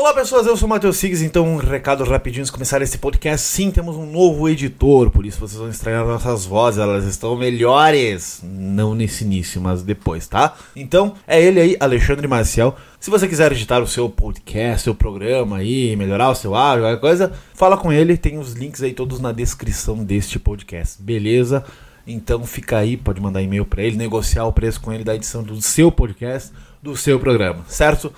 Olá pessoas, eu sou o Matheus Siggs, então um recado rapidinho antes de começar esse podcast. Sim, temos um novo editor, por isso vocês vão estranhar nossas vozes, elas estão melhores. Não nesse início, mas depois, tá? Então, é ele aí, Alexandre Marcial. Se você quiser editar o seu podcast, seu programa aí, melhorar o seu áudio, qualquer coisa, fala com ele, tem os links aí todos na descrição deste podcast, beleza? Então fica aí, pode mandar e-mail para ele, negociar o preço com ele da edição do seu podcast, do seu programa, certo?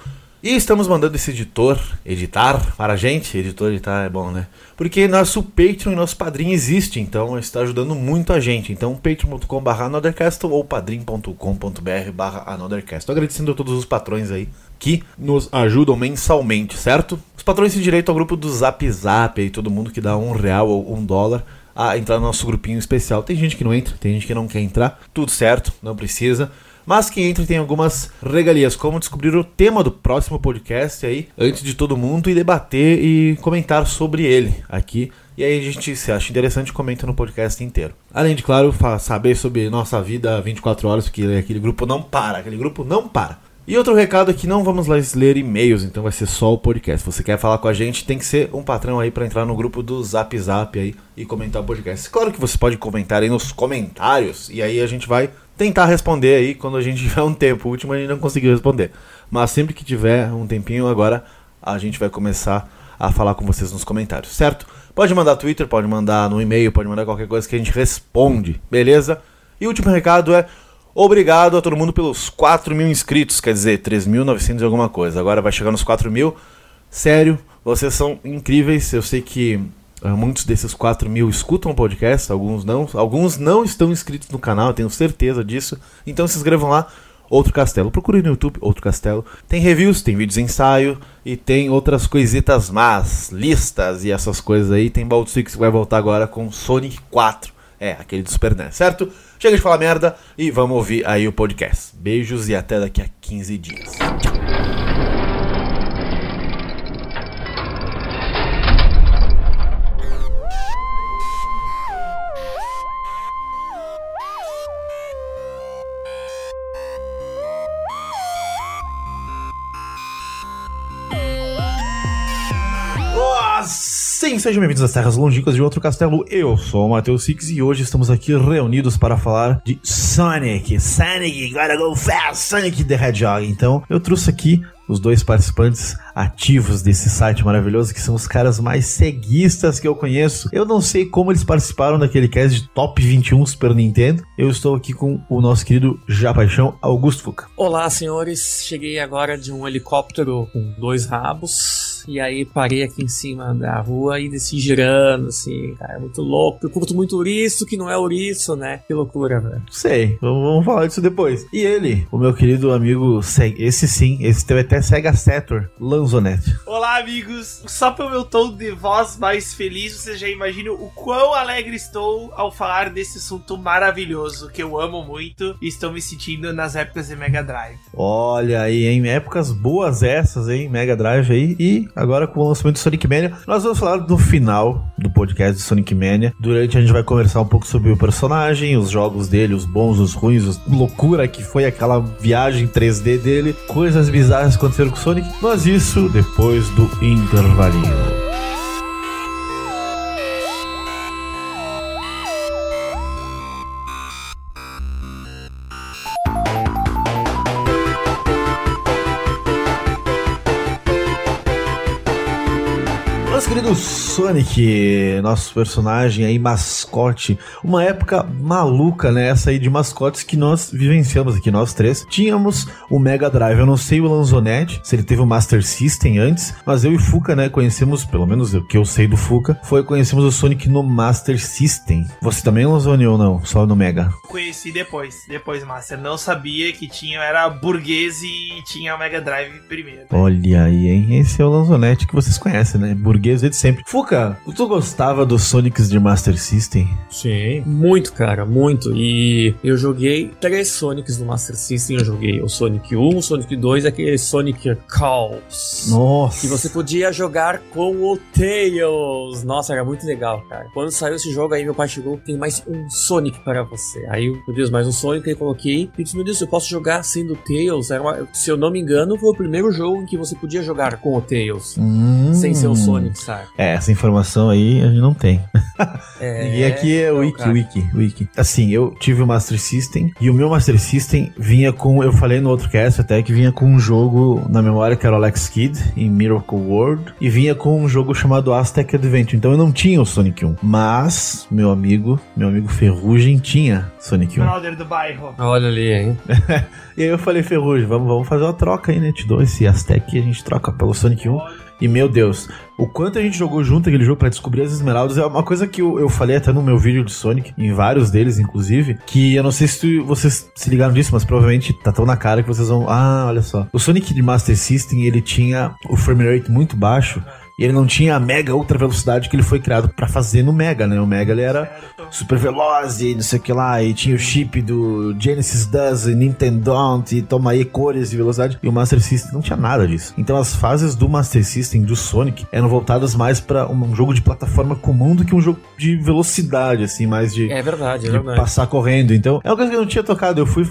E estamos mandando esse editor editar para a gente. Editor editar é bom, né? Porque nosso Patreon e nosso padrinho existe, então está ajudando muito a gente. Então, patreon.com.br anothercast ou padrim.com.br anothercast. Agradecendo a todos os patrões aí que nos ajudam mensalmente, certo? Os patrões têm direito ao grupo do Zap Zap aí, todo mundo que dá um real ou um dólar a entrar no nosso grupinho especial. Tem gente que não entra, tem gente que não quer entrar, tudo certo, não precisa mas que entra tem algumas regalias, como descobrir o tema do próximo podcast aí, antes de todo mundo, e debater e comentar sobre ele aqui. E aí a gente se acha interessante comenta no podcast inteiro. Além de, claro, saber sobre nossa vida 24 horas, porque aquele grupo não para, aquele grupo não para. E outro recado é que não vamos mais ler e-mails, então vai ser só o podcast. Se você quer falar com a gente, tem que ser um patrão aí para entrar no grupo do Zap Zap aí e comentar o podcast. Claro que você pode comentar aí nos comentários e aí a gente vai tentar responder aí quando a gente tiver um tempo. O último a gente não conseguiu responder. Mas sempre que tiver um tempinho agora, a gente vai começar a falar com vocês nos comentários, certo? Pode mandar Twitter, pode mandar no e-mail, pode mandar qualquer coisa que a gente responde, beleza? E o último recado é obrigado a todo mundo pelos 4 mil inscritos, quer dizer, 3.900 e alguma coisa. Agora vai chegar nos 4 mil. Sério, vocês são incríveis. Eu sei que muitos desses 4 mil escutam o podcast, alguns não. Alguns não estão inscritos no canal, tenho certeza disso. Então se inscrevam lá. Outro Castelo. Procure no YouTube Outro Castelo. Tem reviews, tem vídeos de ensaio e tem outras coisitas más, listas e essas coisas aí. Tem Bald que vai voltar agora com Sonic 4. É, aquele do Super NES, certo? Chega de falar merda e vamos ouvir aí o podcast. Beijos e até daqui a 15 dias. Sim, sejam bem-vindos às terras longínquas de outro castelo. Eu sou o Matheus Six e hoje estamos aqui reunidos para falar de Sonic. Sonic, gotta go fast, Sonic the Hedgehog. Então, eu trouxe aqui os dois participantes ativos desse site maravilhoso, que são os caras mais ceguistas que eu conheço. Eu não sei como eles participaram daquele cast de Top 21 Super Nintendo. Eu estou aqui com o nosso querido Já Paixão, Augusto Fuca. Olá, senhores. Cheguei agora de um helicóptero com dois rabos e aí parei aqui em cima da rua e desci girando, assim, cara, é muito louco. Eu curto muito ouriço, que não é ouriço, né? Que loucura, velho. Sei, vamos falar disso depois. E ele, o meu querido amigo, esse sim, esse teve até Sega Saturn, Lanzonete. Olá, amigos. Só pelo meu tom de voz mais feliz, você já imagina o quão alegre estou ao falar desse assunto maravilhoso que eu amo muito e estou me sentindo nas épocas de Mega Drive. Olha aí, em épocas boas essas, hein? Mega Drive aí. E agora com o lançamento do Sonic Mania. Nós vamos falar do final do podcast de Sonic Mania. Durante a gente vai conversar um pouco sobre o personagem, os jogos dele, os bons, os ruins, a loucura que foi aquela viagem 3D dele, coisas bizarras aconteceram com o Sonic. Mas isso depois do intervalinho. Sonic, nosso personagem aí, mascote. Uma época maluca, né? Essa aí de mascotes que nós vivenciamos aqui, nós três. Tínhamos o Mega Drive. Eu não sei o Lanzonete, se ele teve o Master System antes, mas eu e Fuca, né, conhecemos, pelo menos o que eu sei do Fuca, foi conhecemos o Sonic no Master System. Você também, Lanzone, ou não? Só no Mega? Conheci depois, depois Master. Não sabia que tinha, era burguês e tinha o Mega Drive primeiro. Olha aí, hein? Esse é o Lanzonete que vocês conhecem, né? Burguês desde sempre. Fuca, tu gostava dos Sonics de Master System? Sim. Muito, cara, muito. E eu joguei três Sonics no Master System. Eu joguei o Sonic 1, o Sonic 2 e aquele Sonic Chaos. Nossa. Que você podia jogar com o Tails. Nossa, era muito legal, cara. Quando saiu esse jogo aí, meu pai chegou, tem mais um Sonic para você. Aí, meu Deus, mais um Sonic, aí coloquei. E disse, meu Deus, eu posso jogar sendo Tails? Era uma- se eu não me engano, foi o primeiro jogo em que você podia jogar com o Tails. Hum. Sem ser o Sonic, sabe? É, essa informação aí a gente não tem. É, e aqui é o Wiki, cara. Wiki, Wiki. Assim, eu tive o Master System e o meu Master System vinha com, eu falei no outro cast até que vinha com um jogo na memória que era o Alex Kidd em Miracle World e vinha com um jogo chamado Aztec Adventure. Então eu não tinha o Sonic 1, mas meu amigo, meu amigo Ferrugem tinha Sonic 1. Brother do bairro. Olha ali, hein? E aí eu falei, Ferrugem, vamos, vamos fazer uma troca aí, né? Te dou esse Aztec e a gente troca pelo Sonic 1. E meu Deus, o quanto a gente jogou junto aquele jogo pra descobrir as esmeraldas é uma coisa que eu, eu falei até no meu vídeo de Sonic, em vários deles, inclusive, que eu não sei se tu- vocês se ligaram disso, mas provavelmente tá tão na cara que vocês vão. Ah, olha só. O Sonic de Master System, ele tinha o frame rate muito baixo. E ele não tinha a mega ultra velocidade que ele foi criado pra fazer no Mega, né? O Mega ele era super veloz e não sei o que lá, e tinha o chip do Genesis Does e Nintendo e toma aí cores e velocidade, e o Master System não tinha nada disso. Então as fases do Master System, do Sonic, eram voltadas mais pra um jogo de plataforma comum do que um jogo de velocidade, assim, mais de, É verdade, é de verdade. passar correndo. Então, é uma coisa que eu não tinha tocado. Eu fui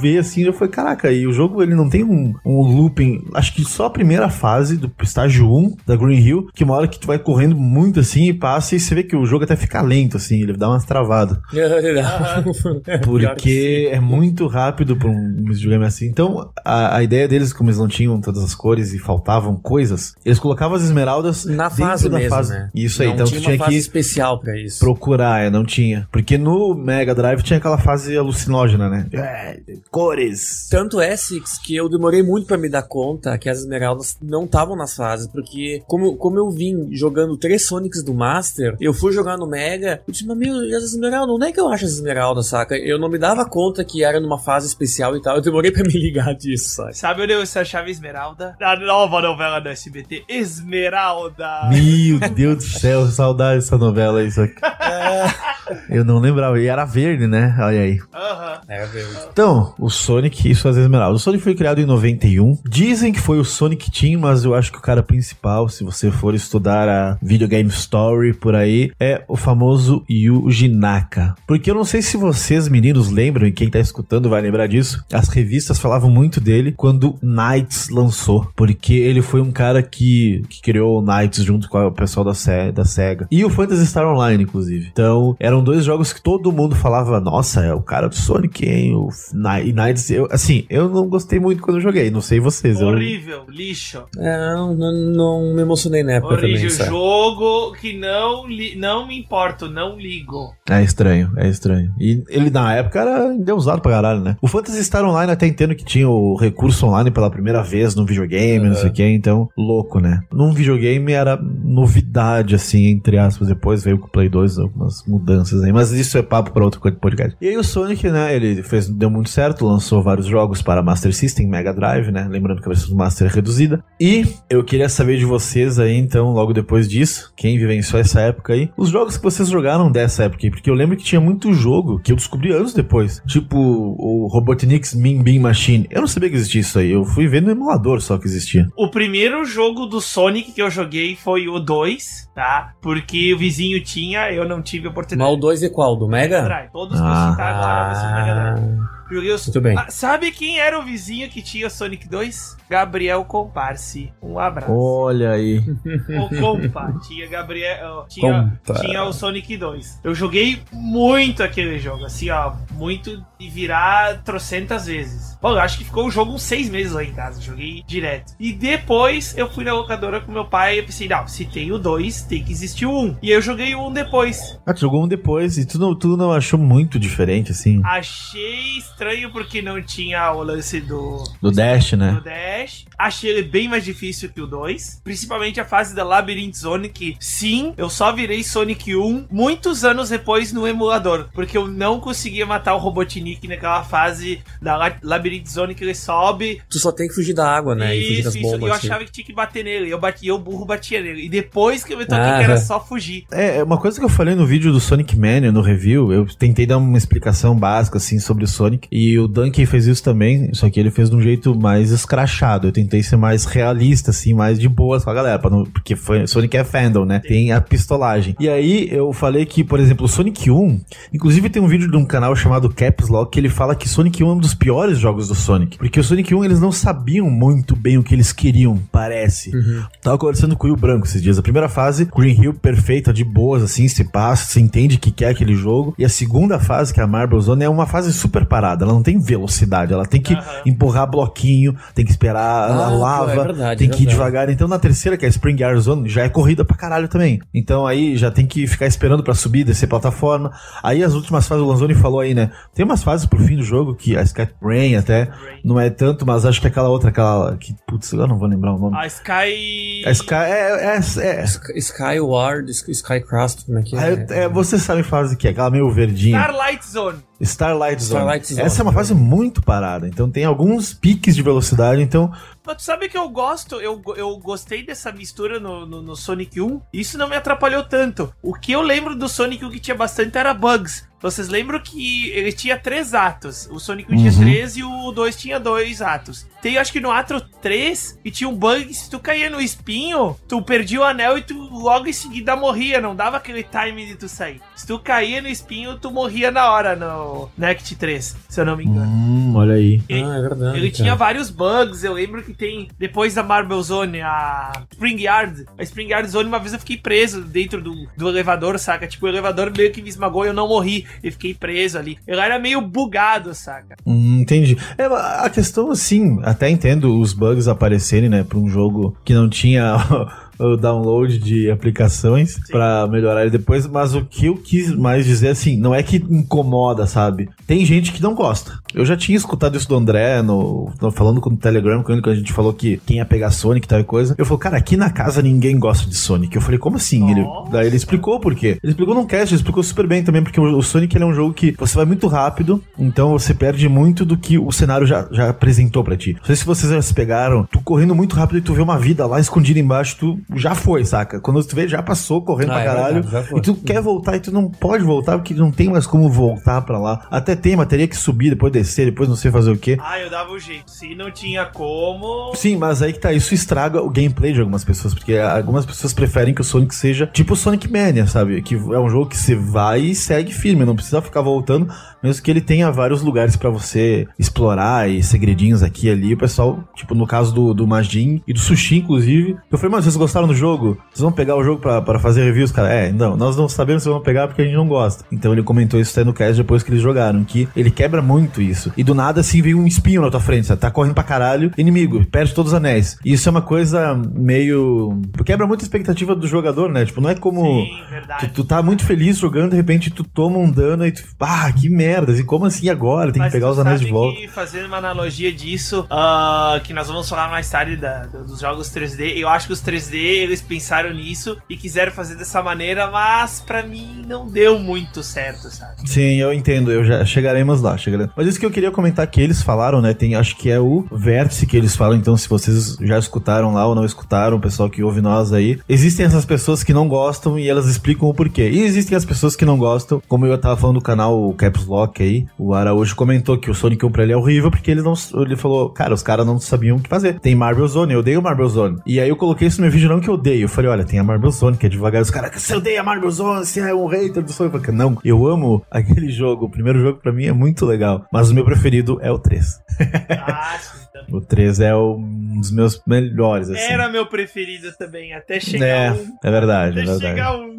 ver assim, eu falei, caraca, e o jogo ele não tem um, um looping. Acho que só a primeira fase do estágio 1 da Green Hill, que uma hora que tu vai correndo muito assim e passa, e você vê que o jogo até fica lento, assim, ele dá umas travadas. Porque é muito rápido pra um videogame assim. Então, a, a ideia deles, como eles não tinham todas as cores e faltavam coisas, eles colocavam as esmeraldas Na fase da mesmo, fase. né? Isso aí, Não então tinha tu tinha uma fase que especial pra isso. procurar, é, não tinha. Porque no Mega Drive tinha aquela fase alucinógena, né? É, cores. Tanto é, Six, que eu demorei muito pra me dar conta que as esmeraldas não estavam nas fases, porque como, como eu vim jogando três Sonics do Master, eu fui jogar no Mega, eu disse, mas meu, e as esmeraldas, onde é que eu acho as esmeraldas, saca? Eu não me dava conta que era numa fase especial e tal, eu demorei pra me ligar disso, sabe? Sabe onde você achava Esmeralda? Na nova novela do SBT, Esmeralda. Meu Deus do céu, saudade dessa novela isso aqui. Eu não lembrava. E era verde, né? Olha aí. Aham. É, verde. Então, o Sonic e suas esmeraldas. O Sonic foi criado em 91. Dizem que foi o Sonic Team, mas eu acho que o cara principal, se você for estudar a Video Game Story por aí, é o famoso Yuji Naka. Porque eu não sei se vocês, meninos, lembram, e quem tá escutando vai lembrar disso, as revistas falavam muito dele quando Knights lançou. Porque ele foi um cara que, que criou o Knights junto com o pessoal da, Se- da SEGA. E o Phantasy Star Online, inclusive. Então, eram dois jogos que todo mundo falava, nossa, é o cara do Sonic, hein? O Kni- e Knights, eu, assim, eu não gostei muito quando eu joguei, não sei vocês. Eu, Horrível, lixo. É, não, não, não me emocionei na época Horrível também, sabe? jogo que não, li, não me importo, não ligo. É estranho, é estranho. E ele na época era endeusado pra caralho, né? O Phantasy Star Online até entendo que tinha o recurso online pela primeira vez no videogame, não sei o que, então, louco, né? Num videogame era novidade, assim, entre aspas. Depois veio com o Play 2 algumas mudanças aí, mas isso é papo pra outro coisa de podcast. E aí o Sonic, né, ele fez, deu muito certo, lançou vários jogos para Master System, Mega Drive, né? Lembrando que a versão do Master é reduzida. E eu queria saber de vocês aí, então, logo depois disso, quem vivenciou essa época aí, os jogos que vocês jogaram dessa época aí, porque eu lembro que tinha muito jogo que eu descobri anos depois, tipo o Robotnik's Min Bean Machine. Eu não sabia que existia isso aí, eu fui ver no emulador só que existia. O primeiro jogo do Sonic que eu joguei foi o 2, tá? Porque o vizinho tinha, eu não tive Mas oportunidade. o 2 é qual? Do Mega? Drive. Todos que eu Ah. citar agora vai ser do Mega Drive. Joguei os... muito bem. Ah, sabe quem era o vizinho que tinha Sonic 2? Gabriel Comparse. Um abraço. Olha aí. O Compa. Tinha Gabriel. Tinha, Compa. tinha o Sonic 2. Eu joguei muito aquele jogo, assim, ó. Muito de virar trocentas vezes. Bom, eu acho que ficou o jogo uns seis meses lá em casa. Joguei direto. E depois eu fui na locadora com meu pai e eu pensei, não, se tem o 2, tem que existir o 1. Um. E eu joguei o 1 um depois. Ah, tu jogou um depois e tu não, tu não achou muito diferente, assim? Achei estranho porque não tinha o lance do, Do Dash, né? do Dash. Achei ele bem mais difícil que o 2. Principalmente a fase da Labyrinth Zone, que sim, eu só virei Sonic 1 muitos anos depois no emulador. Porque eu não conseguia matar o Robotnik naquela fase da La- Labyrinth Zone que ele sobe. Tu só tem que fugir da água, né? e fugir Isso, das isso. bombas. E eu assim. achava que tinha que bater nele. Eu bati, eu burro batia nele. E depois que eu me toquei Ah, que era é. só fugir. É, é uma coisa que eu falei no vídeo do Sonic Mania, no review, eu tentei dar uma explicação básica, assim, sobre o Sonic, e o Donkey fez isso também, só que ele fez de um jeito mais escrachado, eu tentei ser mais realista, assim, mais de boas com a galera, não- porque foi, Sonic é fandom, né, tem a pistolagem. E aí, eu falei que, por exemplo, o Sonic 1, inclusive tem um vídeo de um canal chamado Caps Lock, que ele fala que Sonic 1 é um dos piores jogos do Sonic, porque o Sonic 1, eles não sabiam muito bem o que eles queriam, parece. Uhum. Tava conversando com o Will Branco esses dias. A primeira fase, Green Hill perfeita, de boas, assim, se passa, você entende que quer aquele jogo. E a segunda fase, que é a Marble Zone, é uma fase super parada. Ela não tem velocidade, ela tem que Aham. empurrar bloquinho, tem que esperar a Ah, lava, é verdade, tem é que ir verdade. devagar. Então na terceira, que é a Spring Air Zone, já é corrida pra caralho também. Então aí já tem que ficar esperando pra subir, descer plataforma. Aí as últimas fases, o Lanzoni falou aí, né? Tem umas fases pro fim do jogo, que a Sky Rain até não é tanto, mas acho que aquela outra, aquela. Que, putz, eu não vou lembrar o nome. A Sky. A Sky é. é, é, Sky- Skyward, Sky- Skycraft, como é que Ah, é? eu- é, você sabe a fase que é, aquela meio verdinha. Starlight Zone. Starlight Zone. Starlight Zone. Essa é uma fase muito parada, então tem alguns piques de velocidade, então Mas tu sabe que eu gosto, eu, eu gostei dessa mistura no, no, no Sonic 1. Isso não me atrapalhou tanto. O que eu lembro do Sonic 1 que tinha bastante era bugs. Vocês lembram que ele tinha três atos. O Sonic 1 tinha Uhum. três e o 2 tinha dois atos. Tem, acho que no ato 3, e tinha um bug se tu caía no espinho, tu perdia o anel e tu logo em seguida morria. Não dava aquele time de tu sair. Se tu caía no espinho, tu morria na hora no Nect 3, se eu não me engano. hum, olha aí. Ah, é verdade. Ele cara. tinha vários bugs, eu lembro que tem, depois da Marble Zone, a Spring Yard. A Spring Yard Zone, uma vez eu fiquei preso dentro do, do elevador, saca? Tipo, o elevador meio que me esmagou e eu não morri. Eu fiquei preso ali. Ele era meio bugado, saca? Hum, entendi. É, a questão, assim, até entendo os bugs aparecerem, né, pra um jogo que não tinha o download de aplicações pra melhorar ele depois, mas o que eu quis mais dizer, assim, não é que incomoda, sabe? Tem gente que não gosta. Eu já tinha escutado isso do André, no, no- falando com o Telegram, quando a gente falou que quem ia pegar Sonic e tal e coisa. Eu falei, cara, aqui na casa ninguém gosta de Sonic. Eu falei, como assim? Ele, daí ele explicou por quê. Ele explicou num cast, ele explicou super bem também, porque o, o Sonic ele é um jogo que você vai muito rápido, então você perde muito do que o cenário já, já apresentou pra ti. Não sei se vocês já se pegaram, tu correndo muito rápido e tu vê uma vida lá escondida embaixo, tu já foi, saca? Quando tu vê, já passou correndo Ah, pra é caralho. verdade, já foi. e tu quer voltar e tu não pode voltar porque não tem mais como voltar pra lá. Até tem, mas teria que subir, depois depois não sei fazer o quê. Ah, eu dava o jeito. Se não tinha como. Sim, mas aí que tá, isso estraga o gameplay de algumas pessoas, porque algumas pessoas preferem que o Sonic seja tipo o Sonic Mania, sabe? Que é um jogo que você vai e segue firme, não precisa ficar voltando, mesmo que ele tenha vários lugares pra você explorar e segredinhos aqui e ali. O pessoal, tipo, no caso do, do Majin e do Sushi, inclusive, eu falei, mas vocês gostaram do jogo? Vocês vão pegar o jogo pra, pra fazer reviews, cara? É, não, nós não sabemos se vão pegar porque a gente não gosta. Então ele comentou isso até no cast depois que eles jogaram, que ele quebra muito isso. E do nada, assim, vem um espinho na tua frente, sabe? Tá correndo pra caralho, inimigo, perde todos os anéis. E isso é uma coisa meio. Quebra muito a expectativa do jogador, né? Tipo, não é como. Sim, Tu, tu tá muito feliz jogando, de repente tu toma um dano e tu. Ah, que merda! E como assim agora? Tem Mas que pegar os anéis de volta. Que, fazendo uma analogia disso, ah, que nós vamos falar mais tarde da- do- dos jogos 3D, eu acho que os 3D eles pensaram nisso e quiseram fazer dessa maneira, mas pra mim não deu muito certo, sabe? Sim, eu entendo, eu já chegaremos lá, chegaremos. Mas isso que eu queria comentar que eles falaram, né? Tem, acho que é o vértice que eles falam, então se vocês já escutaram lá ou não escutaram, o pessoal que ouve nós aí, existem essas pessoas que não gostam e elas explicam o porquê. E existem as pessoas que não gostam, como eu tava falando do canal o Caps Lock aí, o Araújo comentou que o Sonic 1 pra ele é horrível porque ele não ele falou, cara, os caras não sabiam o que fazer. Tem Marble Zone, eu odeio Marble Zone. E aí eu coloquei isso no meu vídeo não que eu odeio, eu falei, olha, tem a Marble Zone que é devagar, os caras, você odeia Marble Zone, você é um hater do Sonic. Não, eu amo aquele jogo. O primeiro jogo pra mim é muito legal, mas meu preferido é o 3. Ah, sim. O 3 é um dos meus melhores, assim. Era meu preferido também, até chegar É, um. é verdade, é Até verdade. chegar um.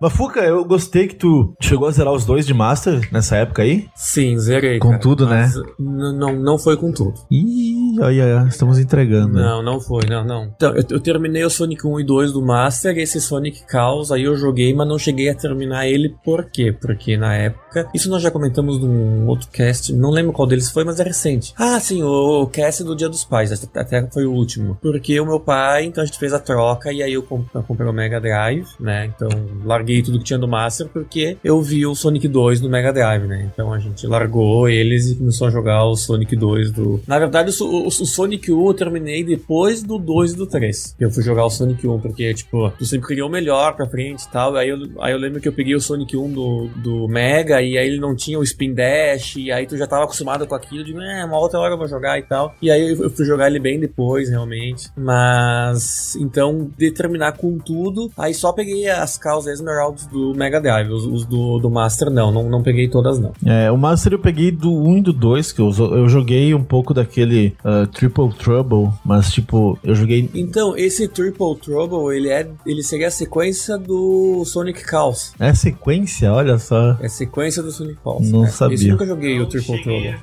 Mas Fuca, eu gostei que tu chegou a zerar os dois de Master nessa época aí. Sim, zerei. Com cara, tudo, né? Não, não foi com tudo. Ih, olha, olha, estamos entregando. Não, não foi, não, não. Então, eu, eu terminei o Sonic 1 e 2 do Master, esse Sonic Chaos, aí eu joguei, mas não cheguei a terminar ele, por quê? Porque na época, isso nós já comentamos num outro cast, não lembro qual deles foi, mas é recente. Ah, sim, o, o cast do Dia dos Pais, até foi o último. Porque o meu pai, então a gente fez a troca e aí eu, comp eu comprei o Mega Drive, né? Então larguei tudo que tinha do Master porque eu vi o Sonic 2 no Mega Drive, né? Então a gente largou eles e começou a jogar o Sonic 2 do. Na verdade, o, o, o Sonic 1 eu terminei depois do 2 e do 3. Eu fui jogar o Sonic 1 porque, tipo, tu sempre queria o melhor pra frente e tal. Aí eu, aí eu lembro que eu peguei o Sonic 1 do, do Mega e aí ele não tinha o Spin Dash. E aí tu já tava acostumado com aquilo. De, uma outra hora eu vou jogar e tal. E aí eu fui jogar ele bem depois, realmente. Mas. Então, determinar com tudo. Aí só peguei as causas Esmeraldas do Mega Drive. Os, os do, do Master, não, não. Não peguei todas, não. É, o Master eu peguei do 1 e do 2, que eu, eu joguei um pouco daquele uh, Triple Trouble, mas tipo, eu joguei. Então, esse Triple Trouble, ele é. Ele seria a sequência do Sonic Chaos. É sequência? Olha só. É sequência do Sonic Chaos. Não é. sabia. Esse eu nunca joguei não o Triple Trouble.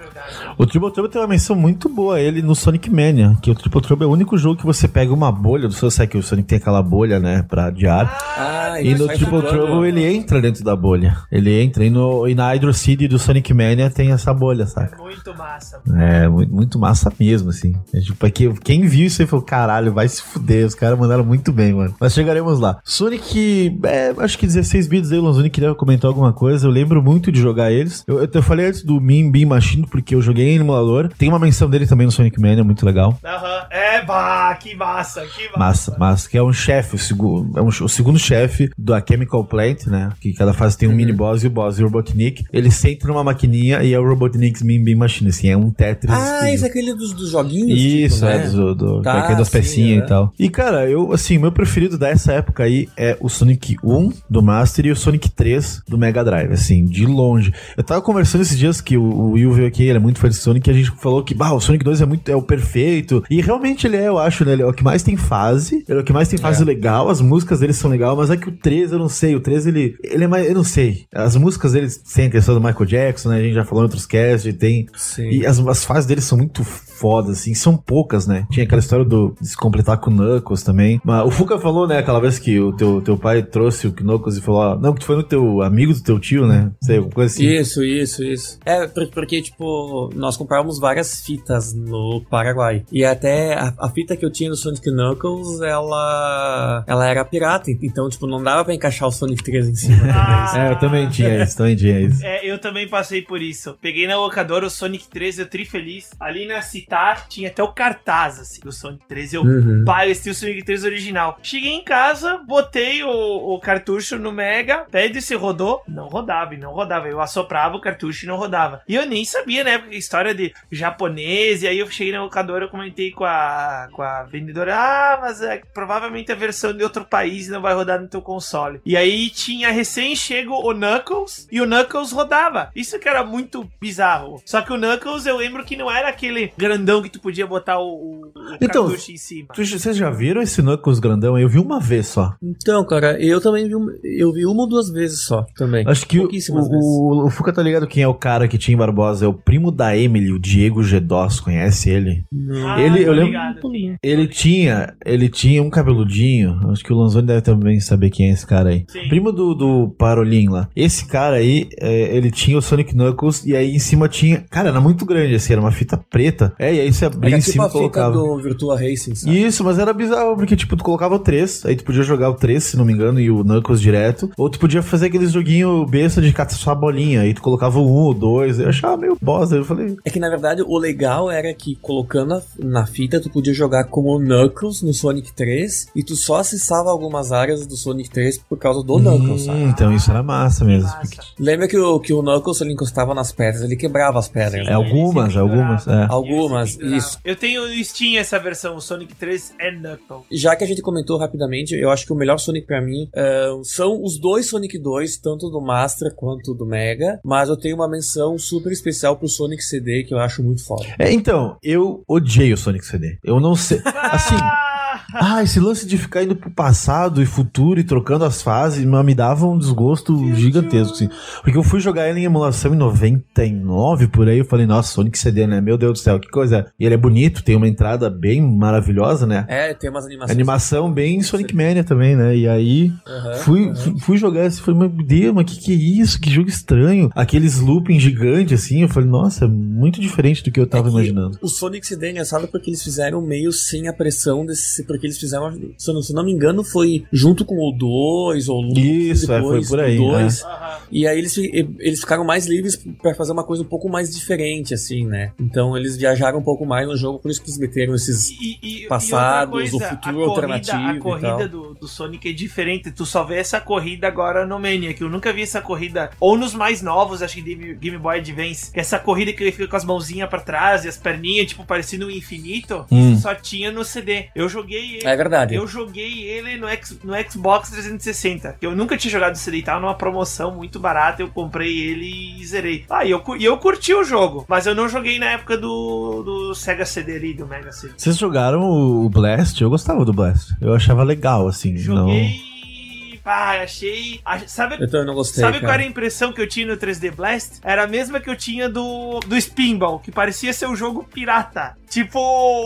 O Triple Trouble tem uma menção muito boa ele no Sonic Mania, que o Triple Trouble é o único jogo que você pega uma bolha do seu que o Sonic tem aquela bolha, né, pra de ar. Ah, e no Triple Trouble ele entra dentro da bolha. Ele entra. E, no, e na Hydro City do Sonic Mania tem essa bolha, saca? É muito massa. É, muito, muito massa mesmo, assim. É, tipo, é que, quem viu isso aí falou, caralho, vai se fuder. Os caras mandaram muito bem, mano. Mas chegaremos lá. Sonic, é, acho que 16 bits aí, o Lanzoni queria comentar alguma coisa. Eu lembro muito de jogar eles. Eu, eu, eu falei antes do Min Bean Machine, porque eu joguei em emulador. Tem uma menção dele também no Sonic Mania, muito legal. Aham, é, bah, que massa, que massa. Massa, massa. Que é um chefe, o, segu, é um, o segundo chefe da Chemical Plant, né? Que cada fase tem um uhum. mini boss e o boss e o Robotnik. Ele senta numa maquininha e é o Robotnik's Min Bean Machine, assim, é um Tetris. Ah, esse é aquele dos, dos joguinhos? Isso, tipo, é, né? do, do, tá, é das pecinhas é. e tal. E, cara, eu, assim, o meu preferido dessa época aí é o Sonic 1 do Master e o Sonic 3 do Mega Drive, assim, de longe. Eu tava conversando esses dias que o, o Will veio aqui, ele é muito fã de Sonic, e a gente falou que, bah, o Sonic 2 é muito, é o perfeito. E realmente ele é, eu acho, né? Ele é o que mais tem fase, ele é o que mais tem fase é. legal, as músicas dele são legais, mas é que o 3, eu não sei, o 3 ele, ele é mais, eu não sei. As músicas dele tem a questão do Michael Jackson, né? A gente já falou em outros casts, tem. Sim. E as, as fases dele são muito fodas, assim, são poucas, né? Tinha aquela história do de se completar com o Knuckles também. Mas o Fuka falou, né, aquela vez que o teu, teu pai trouxe o Knuckles e falou, ó, não, que foi no teu amigo do teu tio, né? Sei, alguma coisa assim. Isso, isso, isso. É, porque, tipo, nós comprávamos várias fitas no Paraguai. E até a, a fita que eu tinha do Sonic Knuckles, ela ela era pirata, então, tipo, não dava pra encaixar o Sonic 3 em cima. Ah, é, eu também tinha isso, também tinha isso. É, eu também passei por isso. Peguei na locadora o Sonic 3, eu tri feliz. Ali na Citar tinha até o cartaz, assim, do Sonic 3. Eu, uhum. esse o Sonic 3 original. Cheguei em casa, botei o, o cartucho no Mega, pede se rodou. Não rodava, e não rodava. Eu assoprava o cartucho e não rodava. E eu nem sabia, né, história de japonês. E aí eu cheguei na locadora, eu comentei com a, com a vendedora, ah, mas é provavelmente a versão de outro país não vai rodar no teu console. E aí tinha recém-chego o Knuckles, e o Knuckles rodava. Isso que era muito bizarro. Só que o Knuckles, eu lembro que não era aquele grandão que tu podia botar o, o, então, cartucho em cima. Vocês já viram esse Knuckles grandão? Eu vi uma vez só. Então, cara, eu também vi, eu vi uma ou duas vezes só também. Acho que o, o, o, Fuca tá ligado quem é o cara que tinha em Barbosa? É o primo da Emily, o Diego Gedós. Conhece ele? Não. Ele, ah, eu lembro. Ligado. Ele tinha, ele tinha um cabeludinho. Acho que o Lanzoni deve também saber quem é esse cara aí. Sim. Primo do, do Parolin lá. Esse cara aí, é, ele tinha o Sonic Knuckles e aí em cima tinha. Cara, era muito grande assim, era uma fita preta. É, e aí você abria em tipo cima e colocava. do Virtua Racing, sabe? Isso, mas era bizarro, porque tipo, tu colocava o 3, aí tu podia jogar o 3, se não me engano, e o Knuckles direto. Ou tu podia fazer aqueles joguinho besta de catar só a bolinha, aí tu colocava o 1, o 2. Eu achava meio bosta. Eu falei. É que na verdade o legal era que colocando na fita tu podia jogar como Knuckles no Sonic 3 e tu só acessava algumas áreas do Sonic 3 por causa do hum, Knuckles, sabe? Então isso era massa mesmo. Massa. Lembra que o, que o Knuckles ele encostava nas pedras, ele quebrava as pedras. É, algumas, algumas. É. Algumas, isso. Eu tenho no Steam essa versão, o Sonic 3 é Knuckles. Já que a gente comentou rapidamente, eu acho que o melhor Sonic pra mim uh, são os dois Sonic 2, tanto do Master quanto do Mega, mas eu tenho uma menção super especial pro Sonic CD que eu acho muito foda. É, então, eu odiei o Sonic CD. Eu não sei. Assim. Ah, esse lance de ficar indo pro passado e futuro e trocando as fases mas me dava um desgosto gigantesco, assim. Porque eu fui jogar ele em emulação em 99, por aí, eu falei, nossa, Sonic CD, né? Meu Deus do céu, que coisa. E ele é bonito, tem uma entrada bem maravilhosa, né? É, tem umas animações. Animação bem Sonic Mania também, né? E aí Aham, fui, aham. fui, fui jogar esse, falei, meu Deus, mas que que é isso? Que jogo estranho. Aqueles looping gigantes, assim, eu falei, nossa, é muito diferente do que eu tava É que imaginando. O Sonic CD é engraçado porque eles fizeram meio sem a pressão desse. Porque eles fizeram. Se eu não, se não me engano, foi junto com o 2 ou um Isso, é, depois foi por aí, do 2. Aham. E aí eles, eles ficaram mais livres pra fazer uma coisa um pouco mais diferente, assim, né? Então eles viajaram um pouco mais no jogo, por isso que eles meteram esses. E, e- e Passados, outra o futuro a alternativo Corrida, e a corrida tal. do, do Sonic é diferente. Tu só vê essa corrida agora no Mania, que eu nunca vi essa corrida. Ou nos mais novos, acho que Game, Game Boy Advance. Que essa corrida que ele fica com as mãozinhas pra trás e as perninhas, tipo, parecendo um infinito. Hum. Isso só tinha no CD. Eu joguei ele. É verdade. Eu joguei ele no, X- no Xbox 360. que Eu nunca tinha jogado CD e tava numa promoção muito barata. Eu comprei ele e zerei. Ah, e eu, e eu curti o jogo. Mas eu não joguei na época do, do Sega CD ali, do Mega CD. Vocês jogaram o o Blast? Eu gostava do Blast. Eu achava legal, assim. Joguei. Pá, achei. ach- Sabe, Eu também não gostei. sabe qual era a impressão que eu tinha no 3D Blast? Era a mesma que eu tinha do, do Spinball, que parecia ser um jogo pirata. Tipo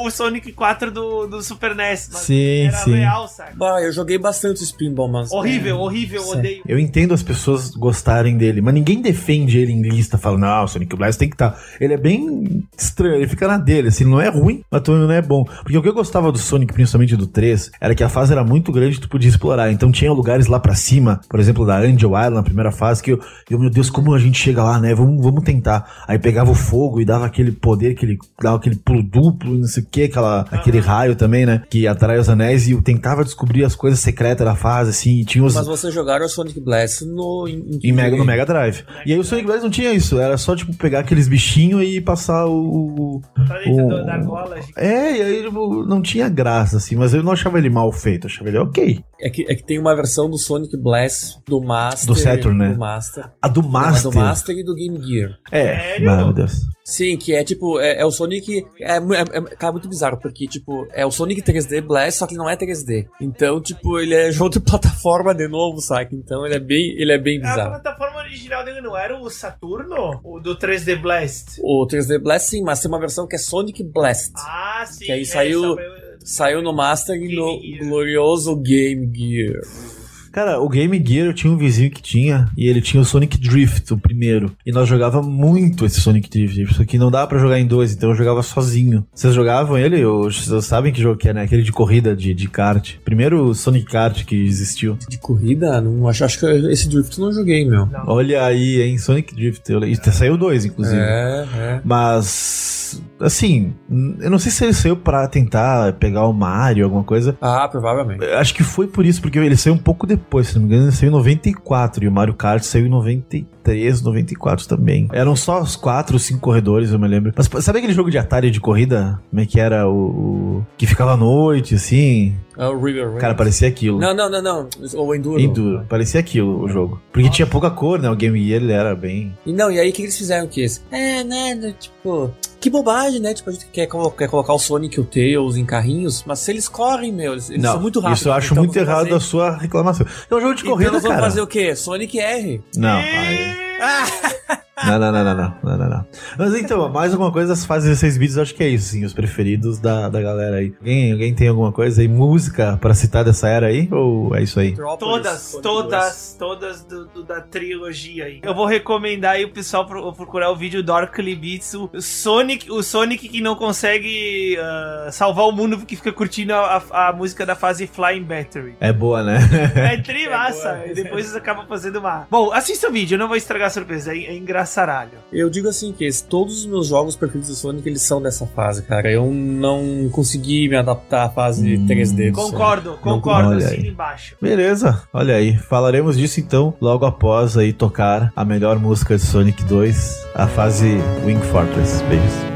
o Sonic 4 do, do Super NES. Mas Sim, era sim. real, sabe? Bah, eu joguei bastante o Spinball, mas. Horrível, é, horrível, odeio. Eu entendo as pessoas gostarem dele, mas ninguém defende ele em lista, fala, não, o Sonic Blast tem que estar. Ele é bem estranho, ele fica na dele, assim, não é ruim, mas também não é bom. Porque o que eu gostava do Sonic, principalmente do 3, era que a fase era muito grande e tu podia explorar. Então tinha lugares lá pra cima, por exemplo, da Angel Island, na primeira fase, que eu, eu meu Deus, como a gente chega lá, né? Vamos, vamos tentar. Aí pegava o fogo e dava aquele poder, que ele dava aquele pulo duplo, não sei o que, aquela, aquele raio também, né? Que atrai os anéis e eu tentava descobrir as coisas secretas da fase, assim, e tinha os. Mas vocês jogaram o Sonic Blast no. Em, Em Mega, no Mega Drive. E aí o Sonic Blast não tinha isso. Era só, tipo, pegar aqueles bichinhos e passar o. O- da gola, gente. É, e aí tipo, não tinha graça, assim. Mas eu não achava ele mal feito. Eu achava ele ok. É que, é que tem uma versão do Sonic Blast do Master. Do Saturn, né? Do Master. A do Master. do Master e do Game Gear. É, meu Deus. Sim, que é tipo, é, é o Sonic. É, é, é, cara, muito bizarro, porque, tipo, é o Sonic 3D Blast, só que não é 3D. Então, tipo, ele é jogo de plataforma de novo, saca? Então ele é bem, ele é bem A bizarro. plataforma original dele não era o Saturno? O do 3D Blast? O 3D Blast sim, mas tem uma versão que é Sonic Blast. Ah, sim. Que aí é, saiu- Saiu no Master e no glorioso Game Gear. Cara, o Game Gear eu tinha um vizinho que tinha, e ele tinha o Sonic Drift, o primeiro. E nós jogava muito esse Sonic Drift, só que não dava pra jogar em dois, então eu jogava sozinho. Vocês jogavam ele? Ou Vocês sabem que jogo que é, né? Aquele de corrida, de, de kart. Primeiro Sonic Kart que existiu. De corrida? Não, acho, acho que esse Drift eu não joguei, meu. Não. Olha aí, hein? Sonic Drift. Eu, e saiu dois, inclusive. É, é. Mas, assim, eu não sei se ele saiu pra tentar pegar o Mario, alguma coisa. Ah, provavelmente. Acho que foi por isso, porque ele saiu um pouco depois, se não me engano, ele saiu em 94 e o Mario Kart saiu em 93, 94 também. Eram só os quatro, cinco corredores, eu me lembro. Mas sabe aquele jogo de Atari de corrida? Como é que era o. o- que ficava à noite, assim? É o River Raid. Cara, parecia aquilo. Não, não, não, não. O Enduro. Enduro. Parecia aquilo o jogo. Porque tinha pouca cor, né? O Game Gear ele era bem. E não, e aí o que eles fizeram que esse? É, né, tipo, que bobagem, né? Tipo, a gente quer, colo- quer colocar o Sonic e o Tails em carrinhos, mas se eles correm, meu, eles, eles são muito rápidos. Isso eu acho então muito errado fazer- da sua reclamação. É um jogo de Então corrida, nós vamos cara. fazer o quê? Sonic R. Não, aí. Não, não, não, não, não, não, não, não. Mas então, mais alguma coisa das fases 16 bits, eu acho que é isso, sim, os preferidos da, da galera aí. Alguém, alguém tem alguma coisa aí, música pra citar dessa era aí? Ou é isso aí? Todas, todas, todas do, do- da trilogia aí. Eu vou recomendar aí o pessoal pro, procurar o vídeo do Orkly Beats, o Sonic, o Sonic que não consegue ah, salvar o mundo porque fica curtindo a, a- a música da fase Flying Battery. É boa, né? É tri massa. boa. e depois eles acabam fazendo uma. Bom, assista o vídeo, eu não vou estragar a surpresa, é, é engraçaralho. Eu digo assim que todos os meus jogos preferidos do Sonic, eles são dessa fase, cara. Eu não consegui me adaptar à fase Hum, 3D do Sonic. Concordo, concordo, assina embaixo. Beleza, olha aí. Falaremos disso então logo após aí tocar a melhor música de Sonic 2, a fase Wing Fortress. Beijos.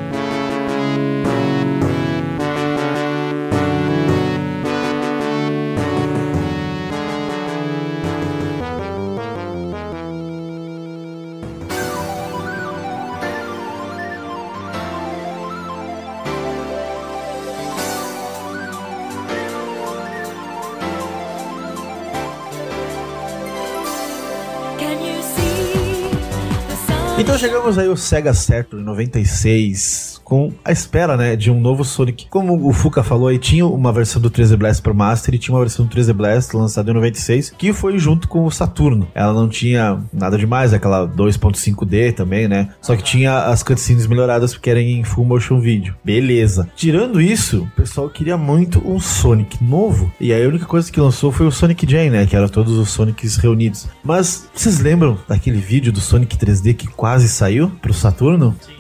Aí ao Sega Saturn 96 com a espera, né, de um novo Sonic. Como o Fuka falou aí, tinha uma versão do 3D Blast pro Master e tinha uma versão do 3D Blast lançada em 96 que foi junto com o Saturno. Ela não tinha nada demais, aquela 2.5D também, né? Só que tinha as cutscenes melhoradas porque eram em full motion video. Beleza. Tirando isso, o pessoal queria muito um Sonic novo. E a única coisa que lançou foi o Sonic Jam, né, que era todos os Sonics reunidos. Mas vocês lembram daquele vídeo do Sonic 3D que quase saiu pro Saturno? Sim?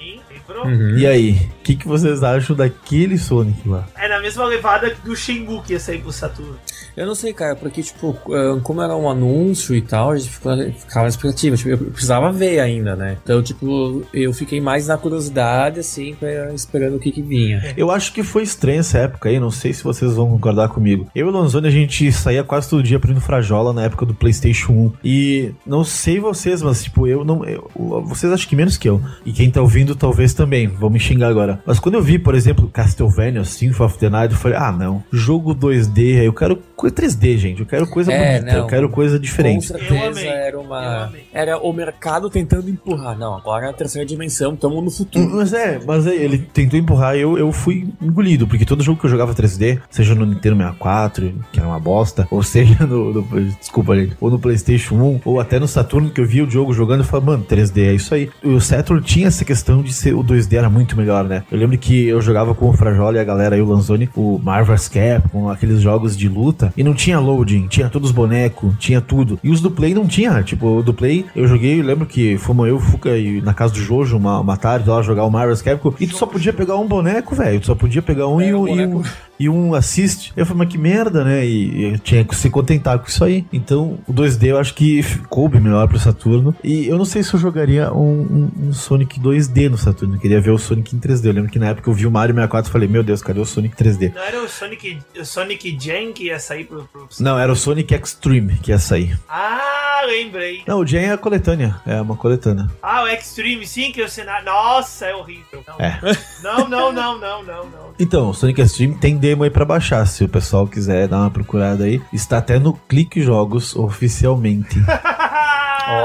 Uhum. E aí, o que, que vocês acham daquele Sonic lá? É na mesma levada do Shenmue que ia sair pro Saturno. Eu não sei, cara, porque, tipo, ah, como era um anúncio e tal, a gente ficava na expectativa. Tipo, eu precisava ver ainda, né? Então, tipo, eu fiquei mais na curiosidade, assim, esperando o que que vinha. Eu acho que foi estranha essa época aí, não sei se vocês vão concordar comigo. Eu e o Lanzoni, a gente saía quase todo dia no Frajola na época do PlayStation 1. E não sei vocês, mas tipo, eu não. eu- vocês acham que menos que eu. E quem tá ouvindo talvez também, vão me xingar agora. Mas quando eu vi, por exemplo, Castlevania Symphony of the Night, eu falei, ah não, jogo 2D, aí eu quero 3D, gente. Eu quero coisa É, bonita, eu não. quero coisa Com diferente. certeza Eu amei. era Eu uma. amei. Era o mercado tentando empurrar. Não, agora é a terceira dimensão, estamos no futuro. Mas é, mas é, ele tentou empurrar e eu, eu fui engolido, porque todo jogo que eu jogava 3D, seja no Nintendo 64, que era uma bosta, ou seja no, no- desculpa, gente, ou no PlayStation 1, ou até no Saturno, que eu via o jogo jogando e falava, mano, 3D é isso aí. O Saturn tinha essa questão de ser o 2D era muito melhor, né? Eu lembro que eu jogava com o Frajola e a galera aí, o Lanzoni, o Marvel's Capcom, aqueles jogos de luta, e não tinha loading, tinha todos os bonecos, tinha tudo. E os do Play não tinha, tipo, o do Play, eu joguei, eu lembro que fomos eu, Fuca e na casa do Jojo uma, uma tarde lá jogar o Marvel's Capcom, e tu só podia pegar um boneco, velho, tu só podia pegar um, e um, e um e um assist. Eu falei, mas que merda, né? E, e eu tinha que se contentar com isso aí. Então, o 2D eu acho que coube melhor pro Saturno. E eu não sei se eu jogaria um, um- um Sonic 2D no Saturno. Eu queria ver o Sonic em 3D. Eu lembro que na época eu vi o Mario 64 e falei, meu Deus, cadê o Sonic 3D? Não era o Sonic, o Sonic Jam que ia sair pro, pro... Não, era o Sonic Extreme que ia sair. Ah, lembrei. Não, o Jam é a coletânea. É uma coletânea. Ah, o Extreme, sim, que é o cenário... Nossa, é horrível. Não, É. não, não, não, não, não, não. Então, o Sonic Extreme tem demo aí pra baixar. Se o pessoal quiser dar uma procurada aí, está até no Clique Jogos oficialmente.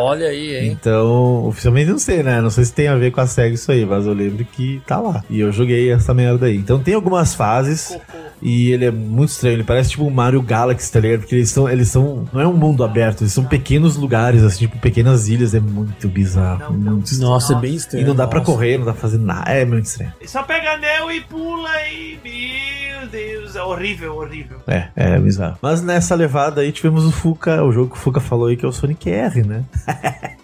Olha aí, hein? Então, oficialmente não sei, né? Não sei se tem a ver com a SEGA isso aí, mas eu lembro que tá lá. E eu joguei essa merda aí. Então tem algumas fases Cocô. e ele é muito estranho. Ele parece tipo um Mario Galaxy, tá ligado? Porque eles são, eles são. Não é um mundo aberto, eles são pequenos lugares, assim, tipo pequenas ilhas. É muito bizarro. Não, não. muito estranho. Nossa, é bem E estranho. não dá pra nossa. correr, não dá pra fazer nada. É muito estranho. Só pega anel e pula e... Meu Deus, é horrível, horrível. É, é bizarro. Mas nessa levada aí tivemos o Fuka, o jogo que o Fuka falou aí, que é o Sonic R, né?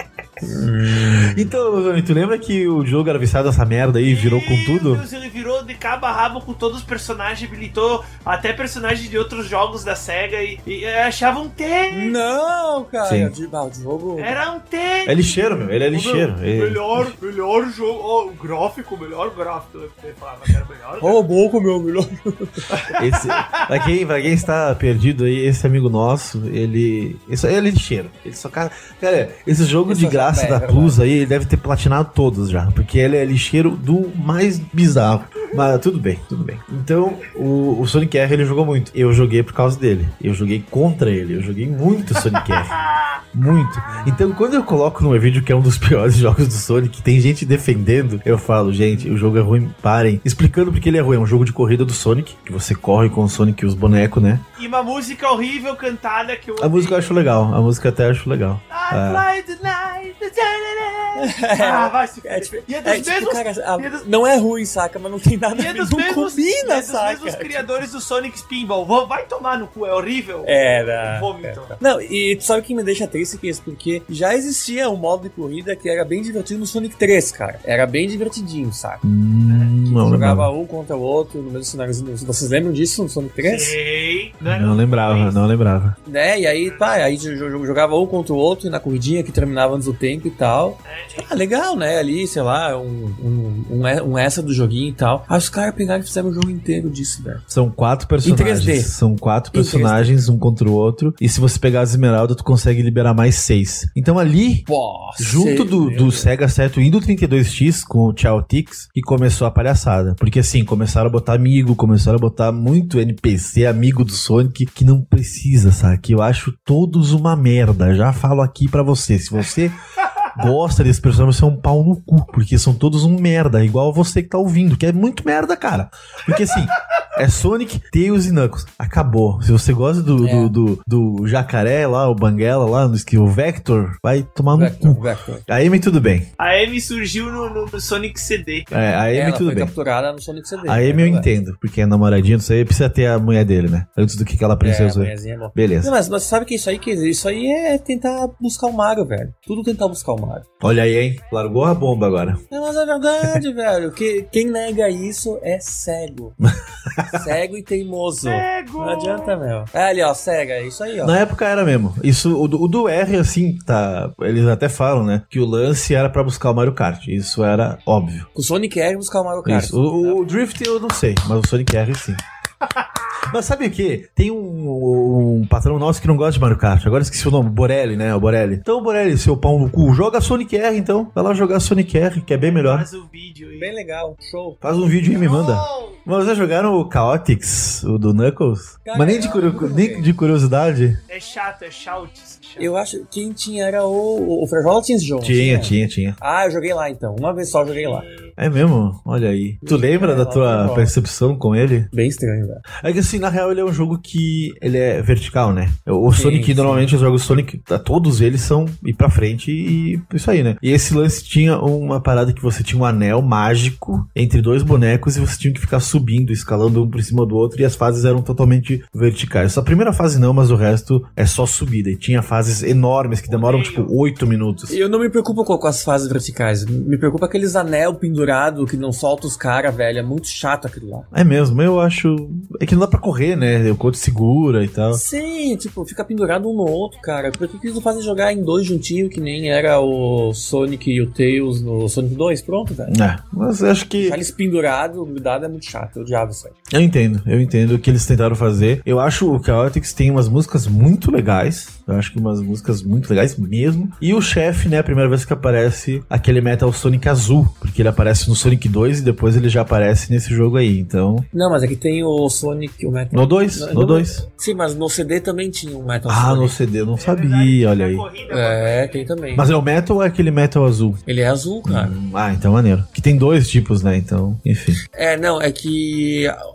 então, Zoni, tu lembra que o jogo era viciado nessa merda aí e virou com Meu tudo? Deus, ele virou de cabo a rabo com todos os personagens, habilitou até personagens de outros jogos da SEGA e, e achava um tênis. Não, cara. Sim. De, ah, o jogo. Era um tênis. É lixeiro, meu. Ele é lixeiro. Ele- Melhor, melhor jogo. Ó, o gráfico, melhor gráfico. Ele falava que era melhor. Roubou com o meu melhor. Esse, pra, quem, pra quem está perdido aí, esse amigo nosso, ele. Isso aí é lixeiro. Ele só cara. Cara, esse jogo Isso de é graça verdade. da Plus aí, ele deve ter platinado todos já. Porque ele é lixeiro do mais bizarro. Mas tudo bem, tudo bem. Então, o, o Sonic R ele jogou muito. Eu joguei por causa dele. Eu joguei contra ele. Eu joguei muito Sonic R. Muito. Então, quando eu coloco num vídeo que é um dos piores jogos do Sonic, tem gente defendendo, eu falo, gente, o jogo é ruim, parem. Explicando porque ele é ruim. É um jogo de corrida do Sonic, que você corre com o Sonic e os bonecos, né? E uma música horrível cantada que eu A música eu acho legal. A música até acho legal. Fly tonight. Ah, vai se É, tipo, E é dos é, tipo, mesmos. cara, a- é dos- não é ruim, saca? Mas não tem nada E é a ver. dos Não mesmos, e combina, é dos saca? mesmos criadores do Sonic Spinball. Vão- Vai tomar no cu, é horrível. Era. Vômito. Não, e tu sabe o que me deixa triste que isso? Porque já existia um modo de corrida que era bem divertido no Sonic 3, cara. Era bem divertidinho, saca? Hum, não jogava lembrava. um contra o outro no mesmo cenário. Vocês lembram disso no Sonic 3? Sei. Não um lembrava, três. não lembrava. Né? E aí, pá, aí jo- jo- jogava um contra o outro e na corridinha que terminava antes do tempo e tal. É, Ah, legal, né? Ali, sei lá, um, um, um, um essa do joguinho e tal. Aí os caras pegaram e fizeram o jogo inteiro disso, velho. São quatro personagens. 3D. São quatro Em personagens, um contra o outro. E se você pegar as esmeraldas, tu consegue liberar mais seis. Então ali, Nossa, junto do, meu do Deus. Sega Saturn e do 32X com o Chao Tix, que começou a palhaçada. Porque assim, começaram a botar amigo, começaram a botar muito NPC, amigo do Sonic, que não precisa, sabe? Que eu acho todos uma merda. Já falo aqui pra você. Se você gosta desse personagem, você é um pau no cu, porque são todos um merda, igual você que tá ouvindo, que é muito merda, cara. Porque assim, é Sonic, Tails e Knuckles. Acabou. Se você gosta do, É. do, do, do jacaré lá, o Banguela lá, no skill Vector, vai tomar no Vector, cu. Vector. A Amy tudo bem. A Amy surgiu no, no- no Sonic CD. É, a Amy Ela tudo foi bem. capturada no Sonic CD. A Amy eu É, entendo, porque é namoradinha disso aí, precisa ter a mulher dele, né? Antes do que aquela É, a princesa. mulherzinha é boa. Não, Beleza. mas, mas sabe que isso aí que isso aí é tentar buscar o Mario, velho. Tudo tentar buscar o Mario. Olha aí, hein? Largou a bomba agora. Não, mas é verdade, velho. Que, quem nega isso é cego. cego e teimoso. Cego! Não adianta, meu. É ali, ó, cega. É isso aí, ó. Na época era mesmo. Isso, o do, o do R, assim, tá. Eles até falam, né? Que o lance era pra buscar o Mario Kart. Isso era óbvio. O Sonic R buscar o Mario Kart. Isso. O, o Drift eu não sei, mas o Sonic R sim. Mas sabe o que? Tem um, um patrão nosso que não gosta de Mario Kart. Agora esqueci o nome, Borelli, né? O Borelli. Então, Borelli, seu pau no cu, joga Sonic R então. Vai lá jogar Sonic R, que é bem melhor. Faz o vídeo aí. Bem legal, show. Faz um vídeo e me manda. Não! Mas vocês jogaram o Chaotix, o do Knuckles? Cara, Mas nem de, nunca nem de curiosidade? É chato, é shout. Eu acho que quem tinha era o. O Frajola tinha esse jogo. Tinha, tinha, tinha. Ah, eu joguei lá então. Uma vez só eu joguei lá. É mesmo? Olha aí. Tu lembra da tua percepção com ele? Bem estranho, velho. É que assim, na real, ele é um jogo que ele é vertical, né? O Sim, Sonic, sim. normalmente, os jogos Sonic, tá, todos eles são ir pra frente e isso aí, né? E esse lance tinha uma parada que você tinha um anel mágico entre dois bonecos e você tinha que ficar subindo, escalando um por cima do outro e as fases eram totalmente verticais. A primeira fase não, mas o resto é só subida. E tinha fases enormes que demoram, tipo, oito minutos. Eu não me preocupo com, com as fases verticais. Me preocupa aqueles anel pendurado que não solta os caras, velho. É muito chato aquilo lá. É mesmo, eu acho. É que não dá pra correr, né? O coach segura e tal. Sim, tipo, fica pendurado um no outro, cara. Por que, que eles não fazem jogar em dois juntinhos, que nem era o Sonic e o Tails no Sonic 2? Pronto, velho. É, mas eu acho que. Deixar eles pendurados, grudado é muito chato. Eu odiava isso aí. Eu entendo, eu entendo o que eles tentaram fazer. Eu acho o Chaotix tem umas músicas muito legais. Eu acho que umas músicas muito legais mesmo. E o chefe, né, a primeira vez que aparece aquele Metal Sonic azul. Porque ele aparece no Sonic 2 e depois ele já aparece nesse jogo aí. Então. Não, mas aqui tem o Sonic, o Metal. No 2? Não, No não- 2. Sim, mas no CD também tinha um Metal Ah, no Sonic. CD, eu não É sabia, verdade, olha aí. corrida, É, tem também. Mas é o Metal ou é aquele Metal azul? Ele é azul, cara. Hum, ah, então maneiro. Que tem dois tipos, né? Então, enfim. É, não, é que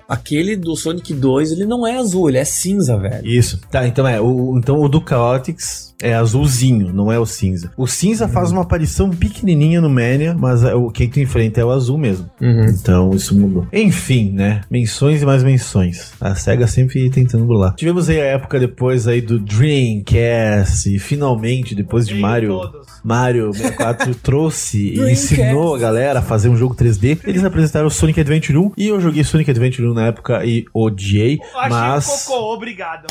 aquele do Sonic 2, ele não é azul, ele é cinza, velho. Isso. Tá, então é. O, então o do Chaotix é azulzinho, não é o cinza. O cinza faz uma aparição pequenininha no Mania, mas é o quem tu enfrenta é o azul mesmo. Então isso mudou. Enfim, né? Menções e mais menções. A SEGA sempre tentando burlar. Tivemos aí a época depois aí do Dreamcast e finalmente, depois de Veio Mario... todos. Mario 64 trouxe e ensinou a galera a fazer um jogo 3D. Eles apresentaram o Sonic Adventure 1 e eu joguei Sonic Adventure 1 na época e odiei, Eu achei mas... um cocô, obrigado.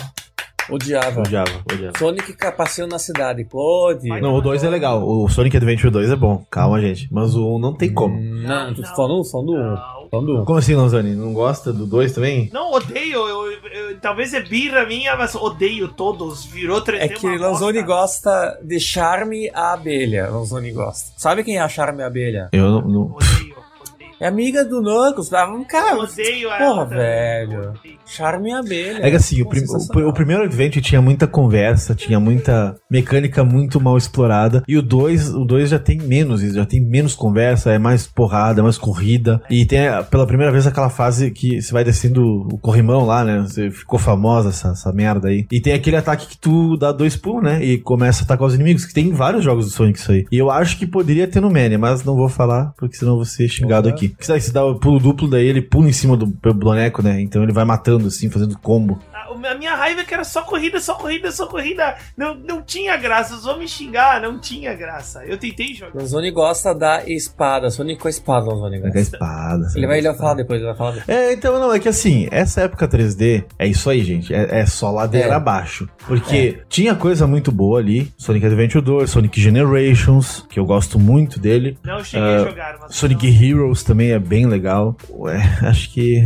Odiava. Odiava, odiava. Sonic passeando na cidade. Pode. Não, o 2 é legal. O Sonic Adventure 2 é bom. Calma, gente. Mas o 1 não tem como. Não, falando, falando um. Não. Falando um. Como assim, Lanzani? Não gosta do 2 também? Não, odeio. Eu, eu- eu- talvez é birra minha, mas odeio todos. Virou 3D É que Lanzoni gosta de Charme a Abelha. Lanzoni gosta. Sabe quem é a Charme a Abelha? Eu não. não- odeio. É amiga do Knuckles. Ah, Cara, Odeio a porra, ela velho. Odeio. Charme a Abelha. É que assim, o, prim- o- o primeiro Adventure tinha muita conversa, tinha muita mecânica muito mal explorada. E o 2, o 2 já tem menos isso, já tem menos conversa, é mais porrada, é mais corrida. E tem pela primeira vez aquela fase que você vai descendo o corrimão lá, né? Você ficou famosa essa, essa merda aí. E tem aquele ataque que tu dá dois pulos, né? E começa a atacar os inimigos, que tem em vários jogos do Sonic isso aí. E eu acho que poderia ter no Mania, mas não vou falar, porque senão eu vou ser xingado Uhum. Aqui. Que você dá o pulo duplo, daí ele pula em cima do boneco, né? Então ele vai matando assim, fazendo combo. A a minha raiva é que era só corrida, só corrida, só corrida. Não, não tinha graça. Os me xingar, não tinha graça. Eu tentei jogar. Lanzoni gosta da espada. Sonic com a espada, Com a gosta. espada. Ele vai, ele vai falar depois, ele vai falar depois. É, então não, é que assim, essa época 3D é isso aí, gente. É, é só ladeira É. abaixo. Porque tinha coisa muito boa ali. Sonic Adventure 2, Sonic Generations, que eu gosto muito dele. Não cheguei Ah, a jogar. Mas Sonic não. Heroes também é bem legal. Ué, acho que.